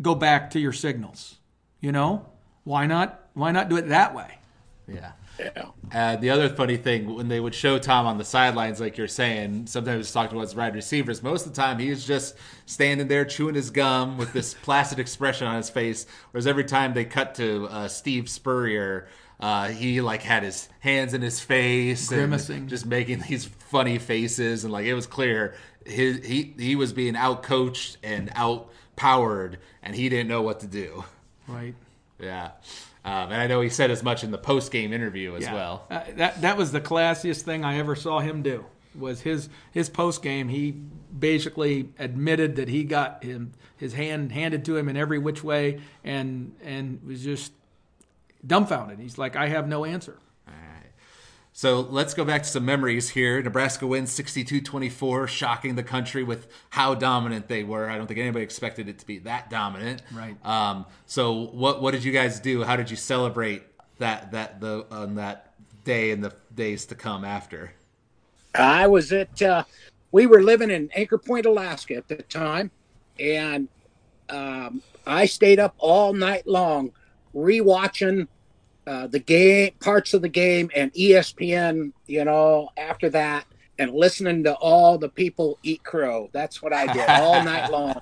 go back to your signals. You know? Why not why not do it that way? Yeah. Yeah. Uh, the other funny thing, when they would show Tom on the sidelines, like you're saying, sometimes talking about his wide receivers, most of the time he was just standing there chewing his gum with this placid expression on his face. Whereas every time they cut to uh, Steve Spurrier, uh, he like had his hands in his face, and Grimacing. just making these funny faces, and like it was clear his, he he was being outcoached and outpowered, and he didn't know what to do. Right. Yeah. Um, and I know he said as much in the post game interview as Yeah. well. Uh, that that was the classiest thing I ever saw him do. Was his his post game? He basically admitted that he got him his hand handed to him in every which way, and and was just dumbfounded. He's like, I have no answer. So let's go back to some memories here. Nebraska wins 62 24, shocking the country with how dominant they were. I don't think anybody expected it to be that dominant. Right. Um, so what what did you guys do? How did you celebrate that that the on that day and the days to come after? I was at, uh, we were living in Anchor Point, Alaska at the time. And um, I stayed up all night long rewatching uh, the game, parts of the game, and ESPN, you know, after that, and listening to all the people eat crow. That's what I did all night long.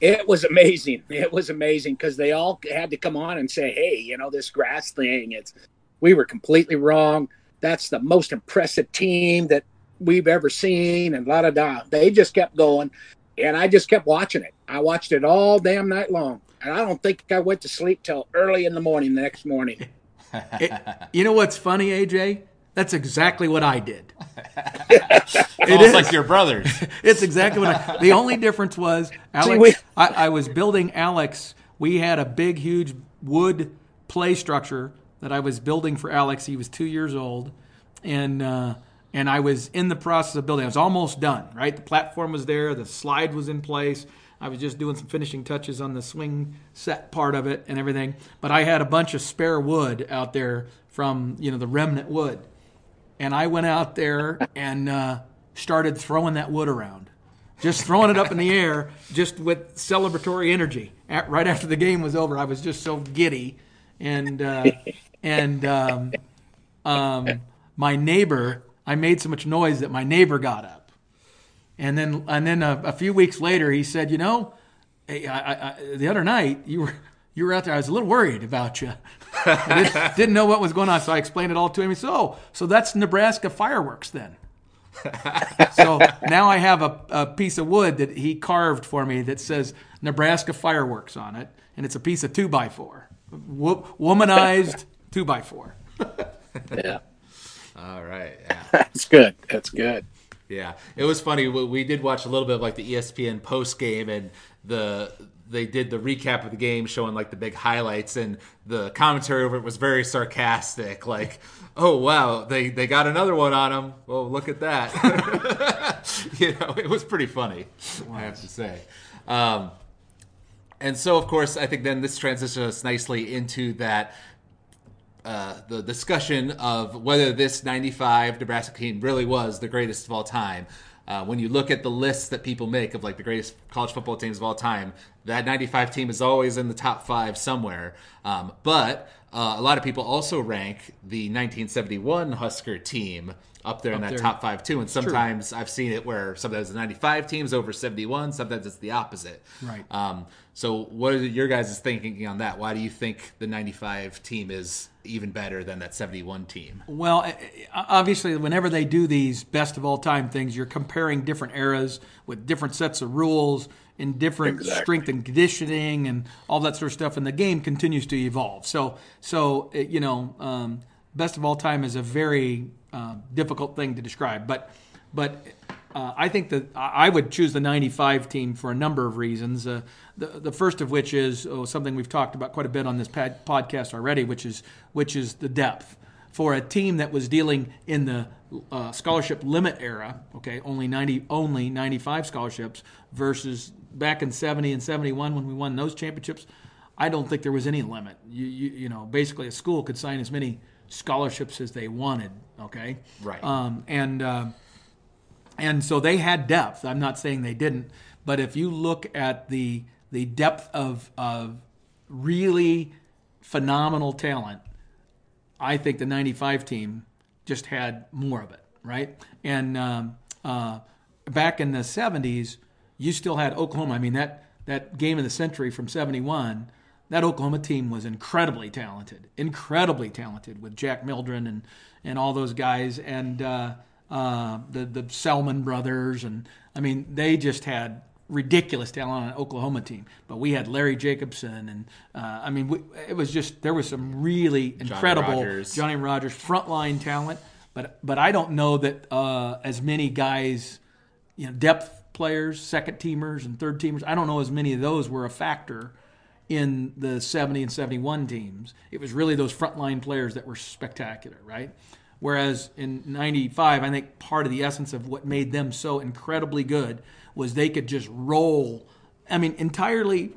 It was amazing. It was amazing because they all had to come on and say, "Hey, you know this grass thing. It's we were completely wrong. That's the most impressive team that we've ever seen." And la da da. They just kept going, and I just kept watching it. I watched it all damn night long, and I don't think I went to sleep till early in the morning the next morning. It- you know what's funny, AJ? That's exactly what I did. It's almost is. like your brothers. It's exactly what I. The only difference was Alex. we- I, I was building Alex. We had a big, huge wood play structure that I was building for Alex. He was two years old, and uh, and I was in the process of building. I was almost done. Right, the platform was there, the slide was in place. I was just doing some finishing touches on the swing set part of it and everything. But I had a bunch of spare wood out there from you know the remnant wood and I went out there and uh, started throwing that wood around, just throwing it up in the air, just with celebratory energy. At, right after the game was over, I was just so giddy, and uh, and um, um, my neighbor, I made so much noise that my neighbor got up, and then and then a, a few weeks later, he said, you know, hey, I, I, I, the other night you were you were out there. I was a little worried about you. I didn't, didn't know what was going on, so I explained it all to him. He said, "Oh, so that's Nebraska fireworks then." so now I have a, a piece of wood that he carved for me that says Nebraska fireworks on it, and it's a piece of two by four, Wo- Wolmanized two by four. Yeah, All right. Yeah. that's good. That's good. Yeah, it was funny. We we did watch a little bit of like the ESPN post game, and the they did the recap of the game showing like the big highlights and the commentary over it was very sarcastic like oh wow they they got another one on them well look at that. You know it was pretty funny i have to say. Um, and so of course i think then this transitions us nicely into that uh, the discussion of whether this 95 Nebraska team really was the greatest of all time. Uh, when you look at the lists that people make of like the greatest college football teams of all time, that 95 team is always in the top five somewhere. Um, but uh, a lot of people also rank the 1971 Husker team up there in that there. top five too. And sometimes I've seen it where sometimes the 95 teams over 71, sometimes it's the opposite. Right. Um, so what are your guys' thinking on that? Why do you think the 95 team is even better than that 71 team? Well, eh, eh, obviously, whenever they do these best of all time things, you're comparing different eras with different sets of rules and different Exactly. strength and conditioning and all that sort of stuff. And the game continues to evolve. So, so eh, you know, um, best of all time is a very uh, difficult thing to describe. But, but uh, I think that I would choose the 95 team for a number of reasons. Uh, the, the first of which is oh, something we've talked about quite a bit on this pad, podcast already, which is which is the depth for a team that was dealing in the uh, scholarship limit era. Okay, only 90 only 95 scholarships versus back in 70 and 71 when we won those championships. I don't think there was any limit. You, you, you know, basically a school could sign as many scholarships as they wanted. Okay, Right. Um, and uh, and so they had depth. I'm not saying they didn't, but if you look at the the depth of of really phenomenal talent, I think the '95 team just had more of it, right? And um, uh, back in the '70s, you still had Oklahoma. I mean that that game of the century from '71. That Oklahoma team was incredibly talented, incredibly talented with Jack Mildren and and all those guys and uh, uh, the the Selmon brothers and I mean they just had ridiculous talent on an Oklahoma team. But we had Larry Jacobson and uh, I mean we, it was just there was some really incredible Rodgers. Johnny Rodgers frontline talent. But but I don't know that uh, as many guys, you know, depth players, second teamers, and third teamers. I don't know as many of those were a factor in the 70 and 71 teams. It was really those frontline players that were spectacular, right? Whereas in 95, I think part of the essence of what made them so incredibly good was they could just roll. I mean, entirely.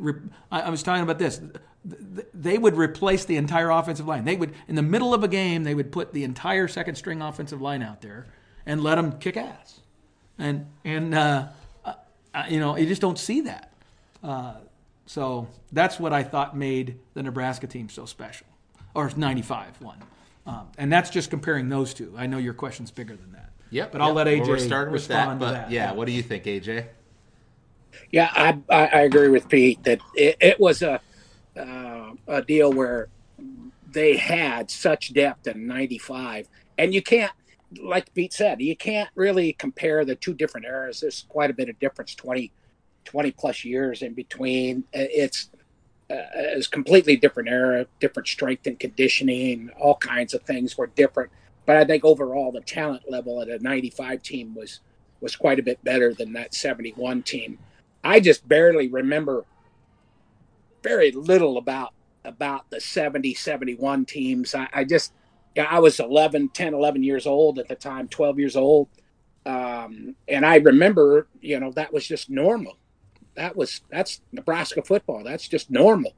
I, was talking about this. They would replace the entire offensive line. They would, in the middle of a game, they would put the entire second string offensive line out there and let them kick ass. And and uh, you know, you just don't see that. Uh, so that's what I thought made the Nebraska team so special, or 95 one. Um, and that's just comparing those two. I know your question's bigger than that. Yep. But I'll yep. let AJ Well, we're starting with that, but to that. yeah, what do you think, AJ? Yeah, I, I, I agree with Pete that it, it was a uh, a deal where they had such depth in '95, and you can't, like Pete said, you can't really compare the two different eras. There's quite a bit of difference 20, 20 plus years in between. It's uh, it's completely different era, different strength and conditioning, all kinds of things were different. But I think overall, the talent level at a '95 team was was quite a bit better than that '71 team. I just barely remember very little about about the 70 71 teams. I, I just yeah, I was 11, 10, 11 years old at the time, 12 years old. Um, and I remember, you know, that was just normal. That was that's Nebraska football. That's just normal.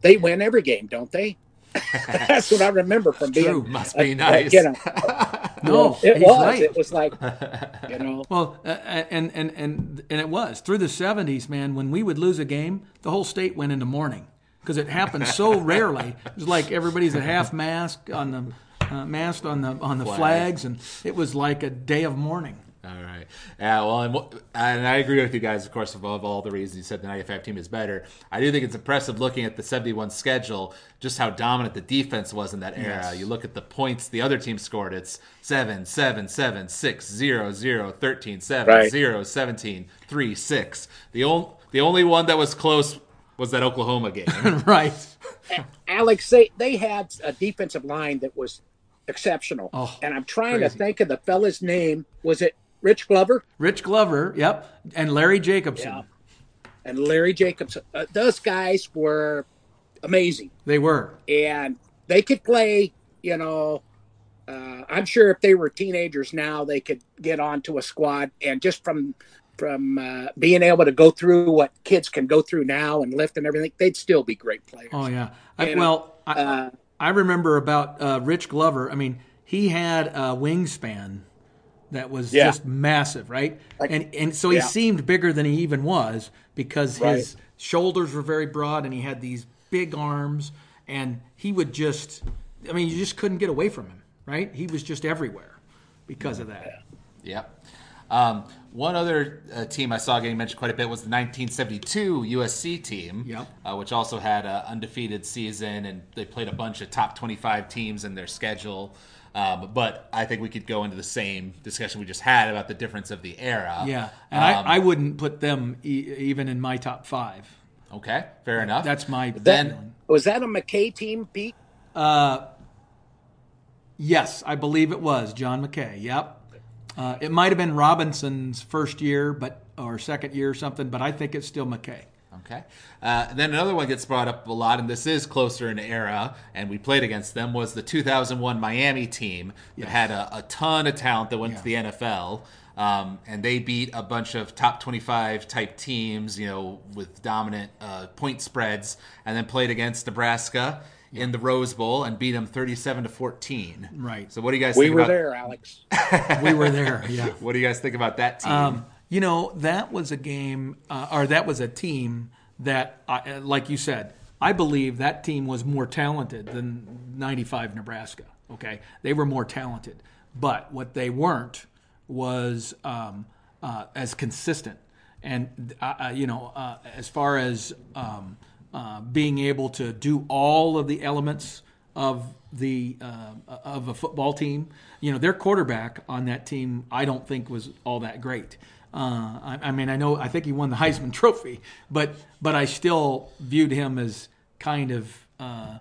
They win every game, don't they? that's what I remember from being True. Must be uh, nice. you know, No, it was. right. It was like, you know, Well, uh, and and and and it was through the '70s, man. When we would lose a game, the whole state went into mourning because it happened so rarely. It was like everybody's at half mask on the uh, mast on the on the Flag. flags, and it was like a day of mourning. All right. Yeah, well, and, and I agree with you guys, of course, of all, of all the reasons you said the 95 team is better. I do think it's impressive looking at the 71 schedule, just how dominant the defense was in that era. Yes. You look at the points the other team scored, it's 7, 7, 7, 6, 0, 0, 13, 7, Right. 0, 17, 3, 6. The, ol- the only one that was close was that Oklahoma game. right. Alex, they, they had a defensive line that was exceptional. Oh, and I'm trying crazy. to think of the fella's name. Was it Rich Glover? Rich Glover, yep, and Larry Jacobson. Yeah. and Larry Jacobs. Uh, those guys were amazing, They were. and they could play. You know, uh, I'm sure if they were teenagers now, they could get onto a squad, and just from from uh, being able to go through what kids can go through now and lift and everything, they'd still be great players. Oh yeah. I, well, I, uh, I remember about uh, Rich Glover. I mean, he had a wingspan that was Yeah. just massive, right? Like- and and so he yeah. seemed bigger than he even was because his shoulders were very broad and he had these big arms and he would just I mean, you just couldn't get away from him, right? He was just everywhere because of that. Yep. Um, one other uh, team I saw getting mentioned quite a bit was the 1972 USC team, Yep. uh, which also had an undefeated season, and they played a bunch of top 25 teams in their schedule. Um, but I think we could go into the same discussion we just had about the difference of the era. Yeah, and Um, I, I wouldn't put them e- even in my top five. Okay, fair enough. That's my Then- feeling. was that a McKay team, Pete? Yes, I believe it was John McKay. Yep. Uh, it might have been Robinson's first year, but or second year or something, but I think it's still McKay. Okay. Uh, and then another one gets brought up a lot, and this is closer in era, and we played against them, was the 2001 Miami team that had a, a ton of talent that went to the NFL. Um, and they beat a bunch of top 25 type teams, you know, with dominant uh, point spreads, and then played against Nebraska in the Rose Bowl and beat them 37 to 14. Right. So, what do you guys We think were about there, Alex. We were there. Yeah. What do you guys think about that team? Um, you know, that was a game, uh, or that was a team that, uh, like you said, I believe that team was more talented than 95 Nebraska. Okay. They were more talented. But what they weren't was um, uh, as consistent. And, uh, uh, you know, uh, as far as um, uh, being able to do all of the elements of the uh, of a football team. You know, their quarterback on that team, I don't think was all that great. Uh, I, I mean, I know I think he won the Heisman Trophy, but but I still viewed him as kind of uh,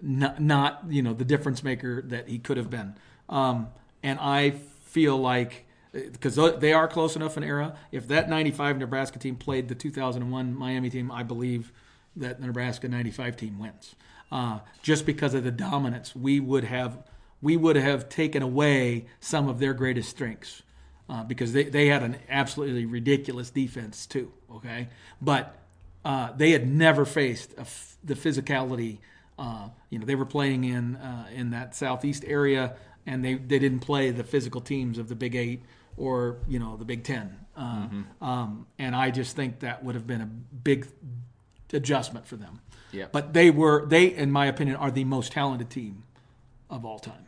not, not you know the difference maker that he could have been. Um, and I feel like because they are close enough in era. If that '95 Nebraska team played the 2001 Miami team, I believe that the Nebraska '95 team wins. Uh, just because of the dominance, we would have we would have taken away some of their greatest strengths uh, because they, they had an absolutely ridiculous defense too. Okay, but uh, they had never faced a f- the physicality. Uh, you know, they were playing in uh, in that southeast area, and they, they didn't play the physical teams of the Big Eight or you know the Big Ten. Uh, um, and I just think that would have been a big adjustment for them. Yep. But they were they, in my opinion, are the most talented team of all time.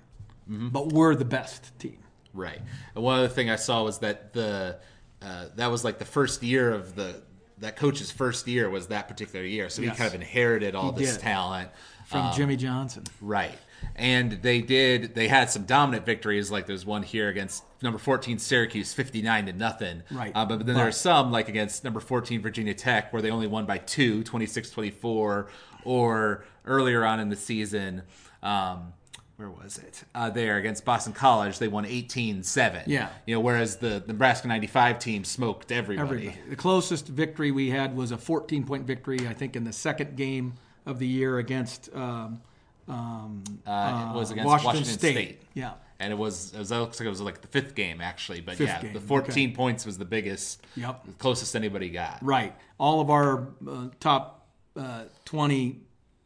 But we're the best team. Right. And one other thing I saw was that the uh, that was like the first year of the that coach's first year was that particular year, so Yes. he kind of inherited all He this did. talent. From Jimmy Johnson. Right. And they did they had some dominant victories like there's one here against number 14 Syracuse 59 to nothing. Right. Uh, but, then there are some like against number 14 Virginia Tech where they only won by 2, 26-24 or earlier on in the season um where was it? Uh, there against Boston College, they won 18-7. Yeah. You know, whereas the Nebraska 95 team smoked everybody. Everybody. The closest victory we had was a 14 point victory, I think, in the second game of the year against um, um, Uh, it was against Washington, Washington State. State. Yeah. And it was, it was, it looks like it was like the fifth game actually, but Fifth yeah, game, the 14 okay. points was the biggest, Yep. the closest anybody got. Right. All of our uh, top uh, 20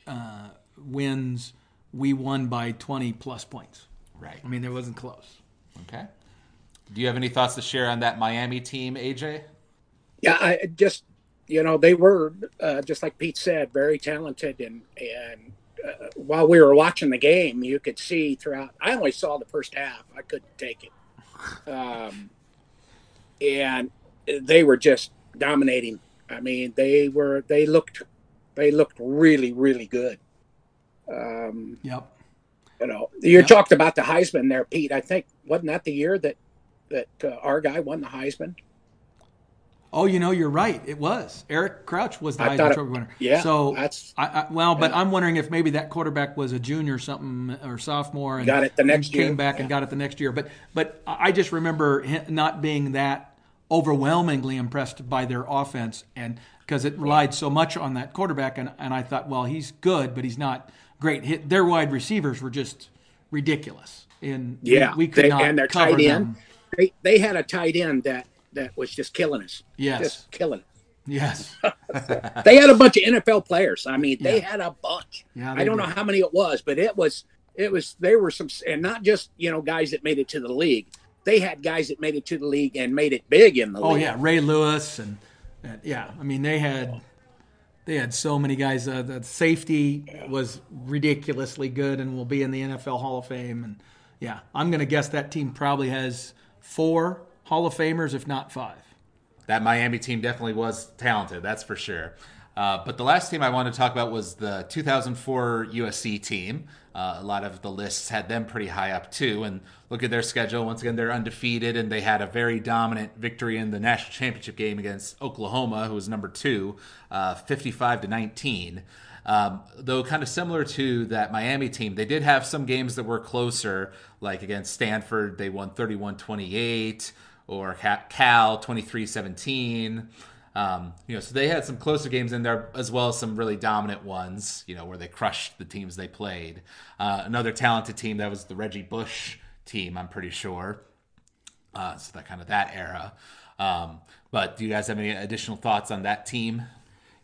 uh, wins, we won by 20 plus points. Right. I mean, it wasn't close. Okay. Do you have any thoughts to share on that Miami team, AJ? Yeah, I just you know they were uh, just like Pete said, very talented, and and uh, while we were watching the game, you could see throughout. I only saw the first half. I couldn't take it, um, and they were just dominating. I mean, they were they looked they looked really really good. Um, Yep. you know, you Yeah. talked about the Heisman there, Pete. I think wasn't that the year that that uh, our guy won the Heisman? Oh, you know, you're right. It was Eric Crouch was the I Heisman Trophy winner. yeah, So that's- I, I, well, but yeah. I'm wondering if maybe that quarterback was a junior or something or sophomore and Got it the next and came year. back and got it the next year. But but I just remember not being that overwhelmingly impressed by their offense, and because it relied so much on that quarterback, and, and I thought, well, he's good, but he's not great. Hit, their wide receivers were just ridiculous. In Yeah, we, we could they- not and their cover tight end. them. They, they had a tight end that that was just killing us. Yes. just killing. Yes, They had a bunch of NFL players. I mean, they had a bunch. Yeah, I don't know how many it was, but it was it was there were some, and not just you know guys that made it to the league. They had guys that made it to the league and made it big in the Oh league. yeah, Ray Lewis and, and yeah, I mean they had oh. They had so many guys. Uh, the safety was ridiculously good and will be in the NFL Hall of Fame. And yeah, I'm going to guess that team probably has four Hall of Famers, if not five. That Miami team definitely was talented, that's for sure. Uh, but the last team I wanted to talk about was the 2004 USC team. Uh, a lot of the lists had them pretty high up too. And look at their schedule. Once again, they're undefeated, and they had a very dominant victory in the national championship game against Oklahoma, who was number two, uh, 55 to 19. Um, though kind of similar to that Miami team, they did have some games that were closer, like against Stanford, they won 31 28 or Cal 23-17. Um, you know, so they had some closer games in there as well as some really dominant ones, you know, where they crushed the teams they played. Uh, another talented team that was the Reggie Bush team, I'm pretty sure. Uh, so that kind of that era. Um, but do you guys have any additional thoughts on that team?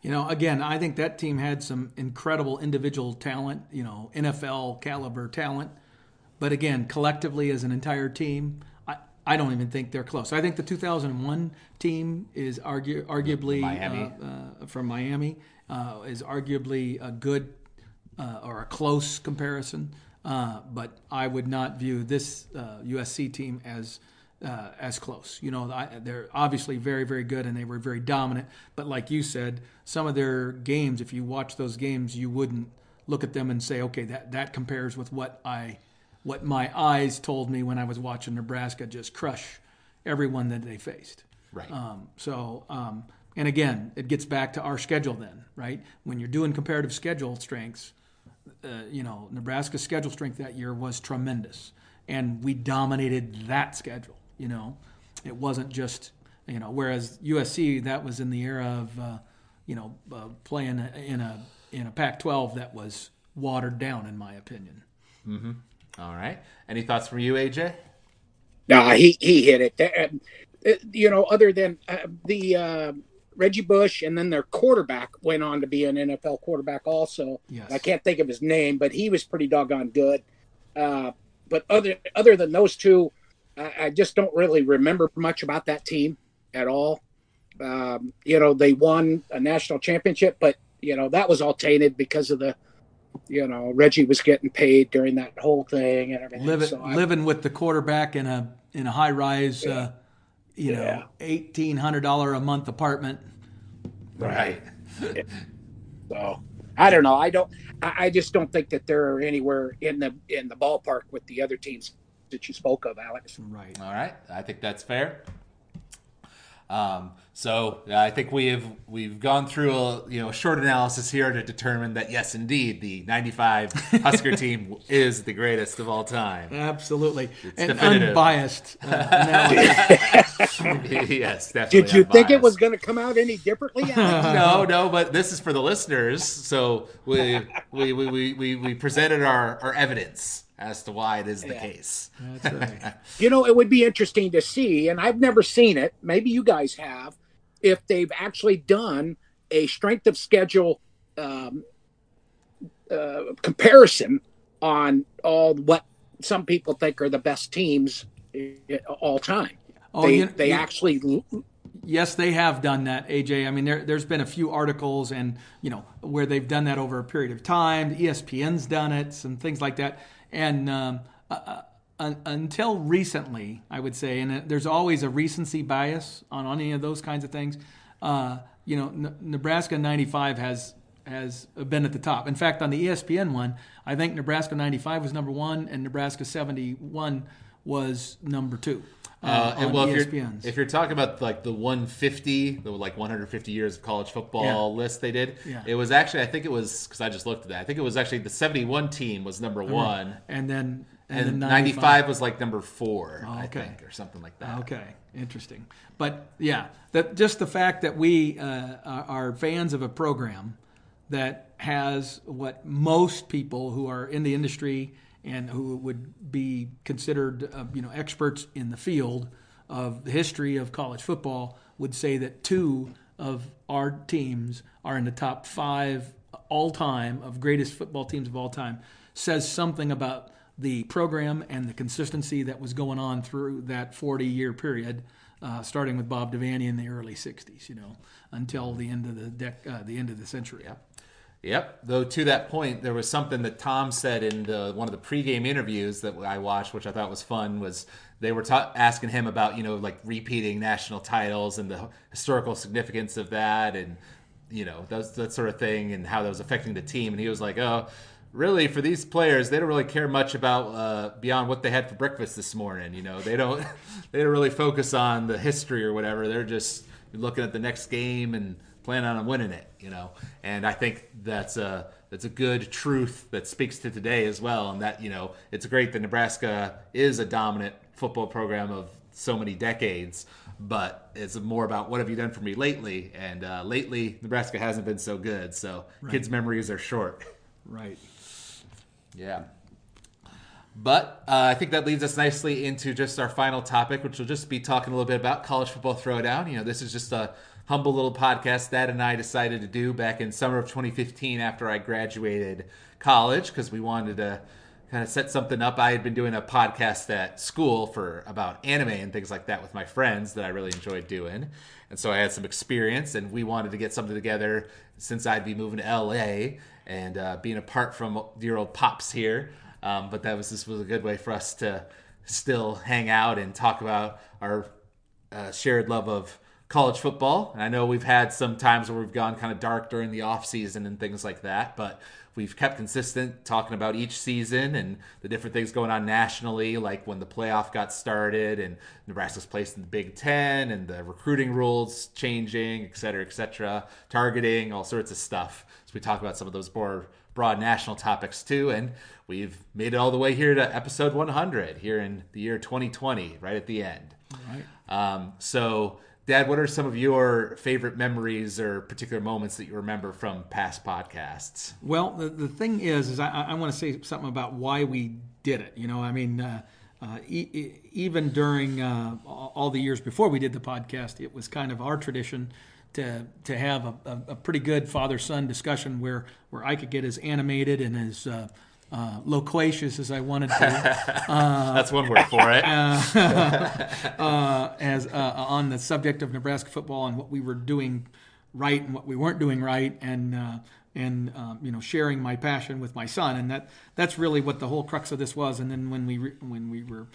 You know, again, I think that team had some incredible individual talent, you know, NFL caliber talent. But again, collectively as an entire team, I, don't even think they're close. I think the 2001 team is argu- arguably Miami. Uh, uh, from Miami uh, is arguably a good uh, or a close comparison. Uh, but I would not view this uh, USC team as uh, as close. You know, I, they're obviously very, very good, and they were very dominant. But like you said, some of their games, if you watch those games, you wouldn't look at them and say, okay, that that compares with what I, what my eyes told me when I was watching Nebraska just crush everyone that they faced. Right. Um, so, um, and again, it gets back to our schedule then, right? When you're doing comparative schedule strengths, uh, you know, Nebraska's schedule strength that year was tremendous, and we dominated that schedule. You know, it wasn't just you know. Whereas USC, that was in the era of uh, you know uh, playing in a in a Pac-12 that was watered down, in my opinion. All right. Any thoughts from you, AJ? No, he he hit it. Uh, uh, You know, other than uh, the uh, Reggie Bush, and then their quarterback went on to be an NFL quarterback also. Yes. I can't think of his name, but he was pretty doggone good. Uh, but other other than those two, I, I just don't really remember much about that team at all. Um, you know, they won a national championship, but you know that was all tainted because of the, you know, Reggie was getting paid during that whole thing and everything. Living So living with the quarterback in a in a high rise, uh, you Yeah. know, eighteen hundred dollar a month apartment. Right. So I don't know. I don't. I, I just don't think that they're anywhere in the in the ballpark with the other teams that you spoke of, Alex. Right. All right, I think that's fair. Um, so yeah, I think we've we've gone through a you know short analysis here to determine that yes, indeed, the '95 Husker team is the greatest of all time. Absolutely. and definitive. unbiased uh, yes, definitely. Did you think it was going to come out any differently? No, no, but this is for the listeners. So we we we, we, we, we presented our, our evidence as to why it is the case. That's right. you know, it would be interesting to see, and I've never seen it. Maybe you guys have, if they've actually done a strength of schedule um, uh, comparison on all what some people think are the best teams all time. Oh, they you- they you- actually Yes, they have done that, AJ. I mean, there, there's been a few articles and you know where they've done that over a period of time. ESPN's done it, some things like that, and um, uh, uh, until recently, I would say, and uh, there's always a recency bias on on any of those kinds of things. Uh, you know, N- Nebraska '95 has has been at the top. In fact, on the ESPN one, I think Nebraska '95 was number one, and Nebraska '71 was number two. Uh, Uh, and on well, if you're, if you're talking about like the 150, the like 150 years of college football Yeah. list they did, Yeah. it was actually I think it was because I just looked at that. I think it was actually the 71 team was number one, and then and, and, then 95. was like number four, I think, or something like that. Okay, interesting. But yeah, that just the fact that we uh, are fans of a program that has what most people who are in the industry and who would be considered, uh, you know, experts in the field of the history of college football would say that two of our teams are in the top five all time of greatest football teams of all time says something about the program and the consistency that was going on through that 40 year period, uh, starting with Bob Devaney in the early 60s, you know, until the end of the dec- uh, the end of the century. Though to that point, there was something that Tom said in the, one of the pregame interviews that I watched, which I thought was fun. Was they were ta- asking him about you know like repeating national titles and the historical significance of that, and you know that, that sort of thing, and how that was affecting the team. And he was like, "Oh, really? For these players, they don't really care much about uh, beyond what they had for breakfast this morning. You know, they don't they don't really focus on the history or whatever. They're just looking at the next game and." Plan on winning it, you know. And I think that's a that's a good truth that speaks to today as well. And that you know, it's great that Nebraska is a dominant football program of so many decades, but it's more about what have you done for me lately. And uh, lately, Nebraska hasn't been so good. So kids' memories are short. Right. Yeah. But uh, I think that leads us nicely into just our final topic, which we'll just be talking a little bit about college football throwdown. You know, this is just a humble little podcast that and I decided to do back in summer of 2015 after I graduated college because we wanted to kind of set something up. I had been doing a podcast at school for about anime and things like that with my friends that I really enjoyed doing. And so I had some experience and we wanted to get something together since I'd be moving to LA and uh, being apart from dear old pops here. Um, but that was this was a good way for us to still hang out and talk about our uh, shared love of college football. And I know we've had some times where we've gone kind of dark during the off season and things like that, but we've kept consistent talking about each season and the different things going on nationally, like when the playoff got started and Nebraska's placed in the Big Ten and the recruiting rules changing, et cetera, et cetera, targeting, all sorts of stuff. So we talk about some of those more broad national topics too. And we've made it all the way here to episode 100 here in the year 2020, right at the end. Right. Um, so, Dad, what are some of your favorite memories or particular moments that you remember from past podcasts? Well, the, the thing is, is I, I want to say something about why we did it. You know, I mean, uh, uh, e- e- even during uh, all the years before we did the podcast, it was kind of our tradition to to have a, a, a pretty good father son discussion where where I could get as animated and as uh, uh, loquacious as I wanted to. That's one word for it. uh, as uh, on the subject of Nebraska football and what we were doing right and what we weren't doing right, and uh, and um, you know sharing my passion with my son, and that that's really what the whole crux of this was. And then when we re- when we were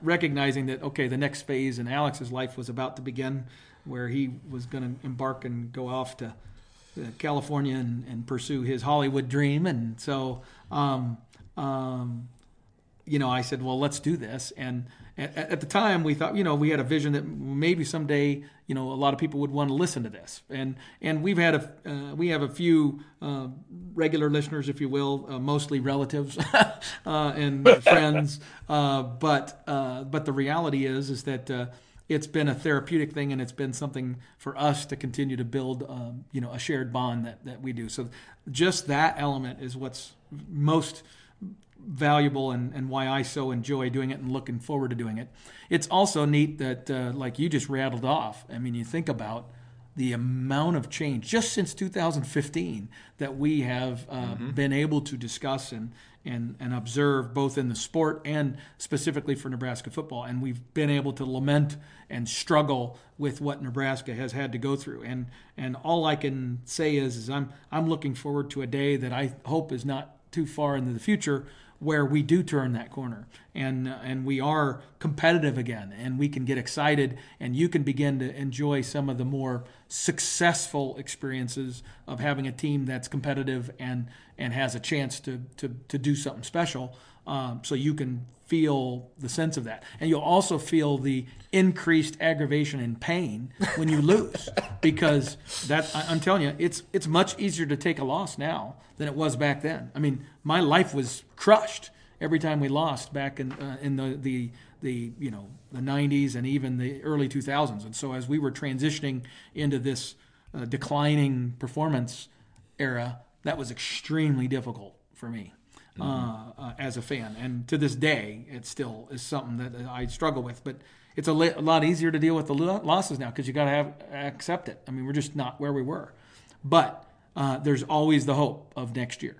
recognizing that okay, the next phase in Alex's life was about to begin, where he was going to embark and go off to uh, California and, and pursue his Hollywood dream, and so. Um, um, you know, I said, well, let's do this. And at, at, the time, we thought, you know, we had a vision that maybe someday, you know, a lot of people would want to listen to this. And and we've had a uh, we have a few uh, regular listeners, if you will, uh, mostly relatives and friends. but but the reality is is that. It's been a therapeutic thing, and it's been something for us to continue to build, um, you know, a shared bond that, that we do. So, just that element is what's most valuable and, and why I so enjoy doing it and looking forward to doing it. It's also neat that, uh, like you just rattled off, I mean, you think about the amount of change just since 2015 that we have uh, mm-hmm. been able to discuss and, and, and observe both in the sport and specifically for Nebraska football. And we've been able to lament and struggle with what Nebraska has had to go through. And, and all I can say is, is I'm, I'm looking forward to a day that I hope is not too far into the future where we do turn that corner. And uh, and we are competitive again and we can get excited and you can begin to enjoy some of the more successful experiences of having a team that's competitive and and has a chance to to, to do something special. Um, so you can feel the sense of that, and you'll also feel the increased aggravation and pain when you lose, because that I, I'm telling you, it's it's much easier to take a loss now than it was back then. I mean, my life was crushed every time we lost back in uh, in the the the you know the 90s and even the early 2000s. And so as we were transitioning into this uh, declining performance era, that was extremely difficult for me. Uh, uh, as a fan, and to this day, it still is something that I struggle with. But it's a, li- a lot easier to deal with the lo- losses now because you got to have accept it. I mean, we're just not where we were. But uh, there's always the hope of next year,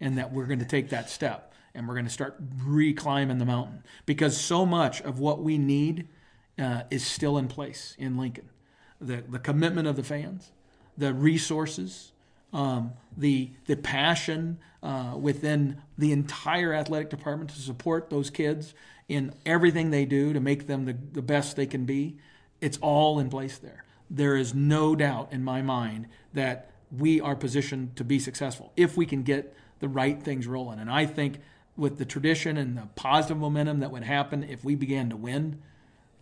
and that we're going to take that step and we're going to start reclimbing the mountain because so much of what we need uh, is still in place in Lincoln. The the commitment of the fans, the resources, um, the the passion uh, within the entire athletic department to support those kids in everything they do to make them the, the best they can be. It's all in place there. There is no doubt in my mind that we are positioned to be successful if we can get the right things rolling. And I think with the tradition and the positive momentum that would happen if we began to win,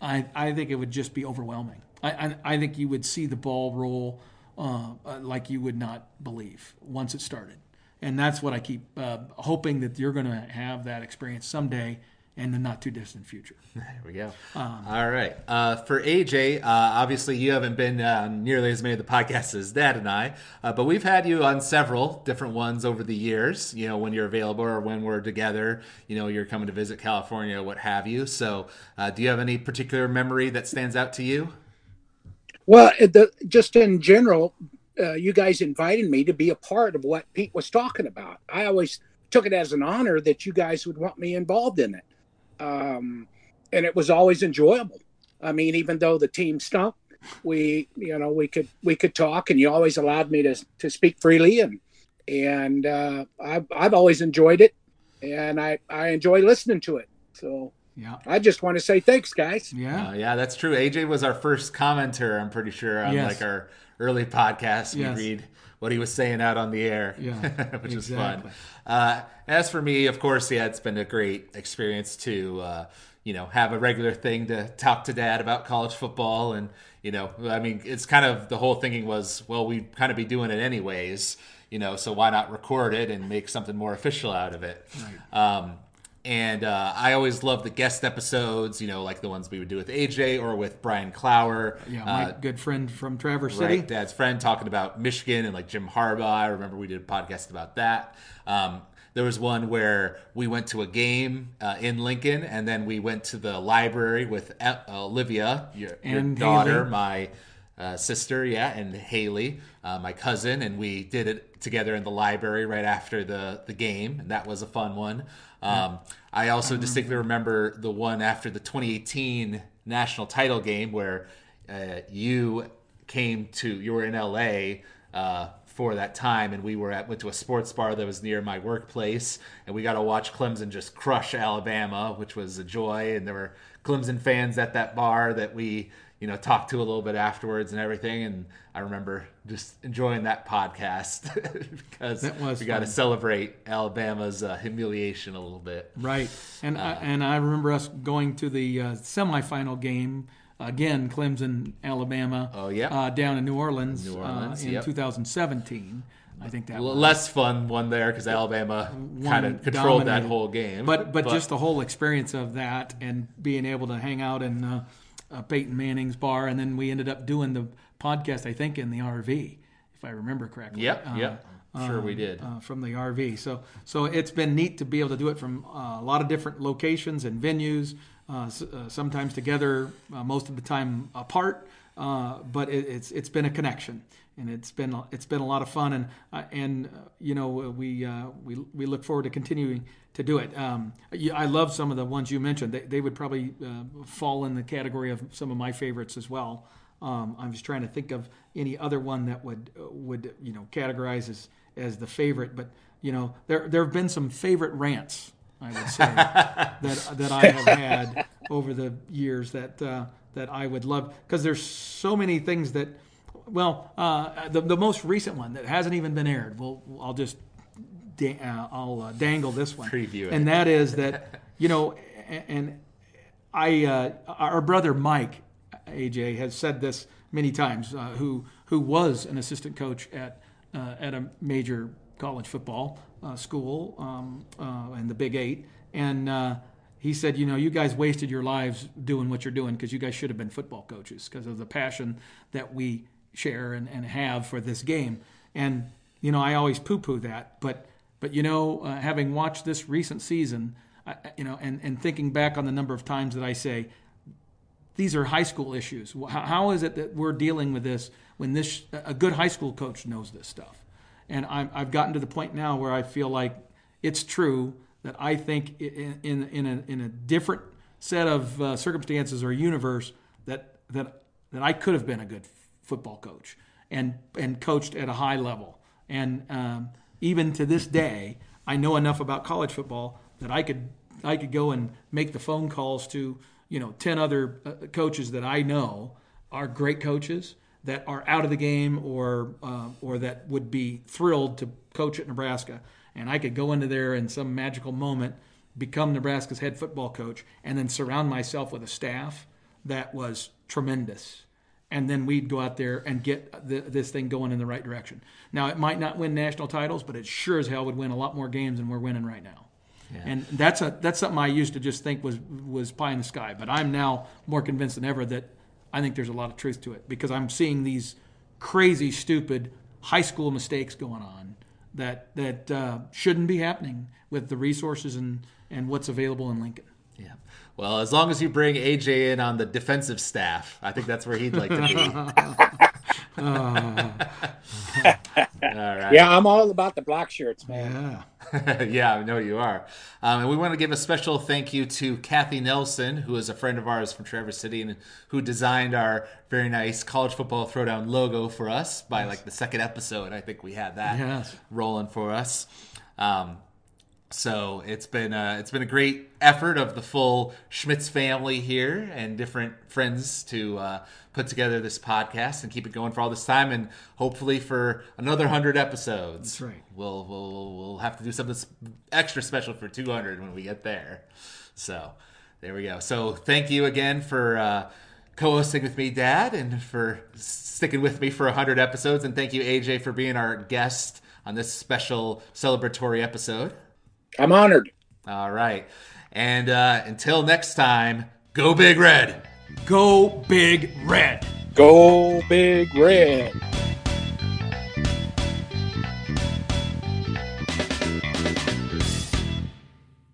I, I think it would just be overwhelming. I, I, I think you would see the ball roll uh, uh, like you would not believe once it started. And that's what I keep uh, hoping that you're going to have that experience someday in the not too distant future. There we go. Um, All right. Uh, for AJ, uh, obviously you haven't been on nearly as many of the podcasts as Dad and I, uh, but we've had you on several different ones over the years. You know, when you're available or when we're together. You know, you're coming to visit California, what have you. So, uh, do you have any particular memory that stands out to you? Well, the, just in general, uh, you guys invited me to be a part of what Pete was talking about. I always took it as an honor that you guys would want me involved in it um, and it was always enjoyable. I mean, even though the team stunk, we you know we could we could talk, and you always allowed me to to speak freely, and and uh, I've I've always enjoyed it, and I I enjoy listening to it. So yeah. I just want to say thanks, guys. Yeah. Uh, yeah, that's true. AJ was our first commenter, I'm pretty sure, on yes. like our early podcast. We yes. read what he was saying out on the air, yeah, which exactly. was fun. Uh, as for me, of course, yeah, it's been a great experience to, uh, you know, have a regular thing to talk to dad about college football. And, you know, I mean, it's kind of the whole thinking was, well, we'd kind of be doing it anyways, you know, so why not record it and make something more official out of it? Right. Um, and uh, I always love the guest episodes, you know, like the ones we would do with AJ or with Brian Clower. Yeah, my uh, good friend from Traverse City. Right, Dad's friend talking about Michigan and like Jim Harbaugh. I remember we did a podcast about that. Um, there was one where we went to a game uh, in Lincoln, and then we went to the library with uh, Olivia, your, your daughter, Haley. my uh, sister, yeah, and Haley, uh, my cousin, and we did it together in the library right after the the game, and that was a fun one. Um, I also distinctly remember the one after the 2018 national title game where uh, you came to you were in LA uh, for that time, and we were at went to a sports bar that was near my workplace, and we got to watch Clemson just crush Alabama, which was a joy. And there were Clemson fans at that bar that we you know talked to a little bit afterwards and everything. And I remember just enjoying that podcast because we got to celebrate Alabama's uh, humiliation a little bit. Right, and uh, I, and I remember us going to the uh, semifinal game again, Clemson, Alabama. Oh yeah, uh, down in New Orleans, New Orleans uh, in yep. 2017. I think that was a less fun one there because Alabama kind of controlled dominated. that whole game. But, but, but just the whole experience of that and being able to hang out and uh, uh, Peyton Manning's bar, and then we ended up doing the podcast. I think in the RV, if I remember correctly. Yep. Uh, yep. Sure, um, we did uh, from the RV. So, so it's been neat to be able to do it from uh, a lot of different locations and venues. Uh, uh, sometimes together, uh, most of the time apart. but it, it's it's been a connection, and it's been it's been a lot of fun, and and you know we we we look forward to continuing to do it. Um, I love some of the ones you mentioned. They, they would probably fall in the category of some of my favorites as well. Um, I'm just trying to think of any other one that would would you know categorize as as the favorite, but you know there there have been some favorite rants I would say that that I have had over the years that uh, that I would love because there's so many things that well uh, the the most recent one that hasn't even been aired. Well, I'll just da- uh, I'll uh, dangle this one. Preview it. And that is that you know, and, I uh, our brother Mike AJ has said this many times. Uh, who who was an assistant coach at uh, at a major college football uh, school um, uh, in the Big Eight, and uh, he said, you know, you guys wasted your lives doing what you're doing because you guys should have been football coaches because of the passion that we share and, and have for this game. And you know, I always poo-poo that, but but you know, uh, having watched this recent season, I, you know, and and thinking back on the number of times that I say these are high school issues. How, how is it that we're dealing with this when this a good high school coach knows this stuff? And I'm, I've gotten to the point now where I feel like it's true that I think in in, in, a, in a different set of uh, circumstances or universe that that that I could have been a good football coach and and coached at a high level. And um, even to this day, I know enough about college football that I could I could go and make the phone calls to you know 10 other uh, coaches that I know are great coaches that are out of the game or uh, or that would be thrilled to coach at Nebraska and I could go into there in some magical moment become Nebraska's head football coach and then surround myself with a staff that was tremendous and then we'd go out there and get the, this thing going in the right direction. Now it might not win national titles, but it sure as hell would win a lot more games than we're winning right now. Yeah. And that's a that's something I used to just think was was pie in the sky, but I'm now more convinced than ever that I think there's a lot of truth to it because I'm seeing these crazy, stupid high school mistakes going on that that uh, shouldn't be happening with the resources and and what's available in Lincoln. Yeah. Well, as long as you bring AJ in on the defensive staff, I think that's where he'd like to be. all right. Yeah, I'm all about the black shirts, man. Yeah. yeah, I know you are. Um, and we want to give a special thank you to Kathy Nelson, who is a friend of ours from Traverse City and who designed our very nice college football throwdown logo for us by like the second episode. I think we had that yes. rolling for us. Um, so it's been a, it's been a great effort of the full Schmitz family here and different friends to uh, put together this podcast and keep it going for all this time and hopefully for another hundred episodes. That's right. We'll we'll we'll have to do something extra special for two hundred when we get there. So there we go. So thank you again for. Uh, co-hosting with me, Dad, and for sticking with me for 100 episodes. And thank you, AJ, for being our guest on this special celebratory episode. I'm honored. All right. And uh, until next time, go Big Red. Go Big Red. Go Big Red.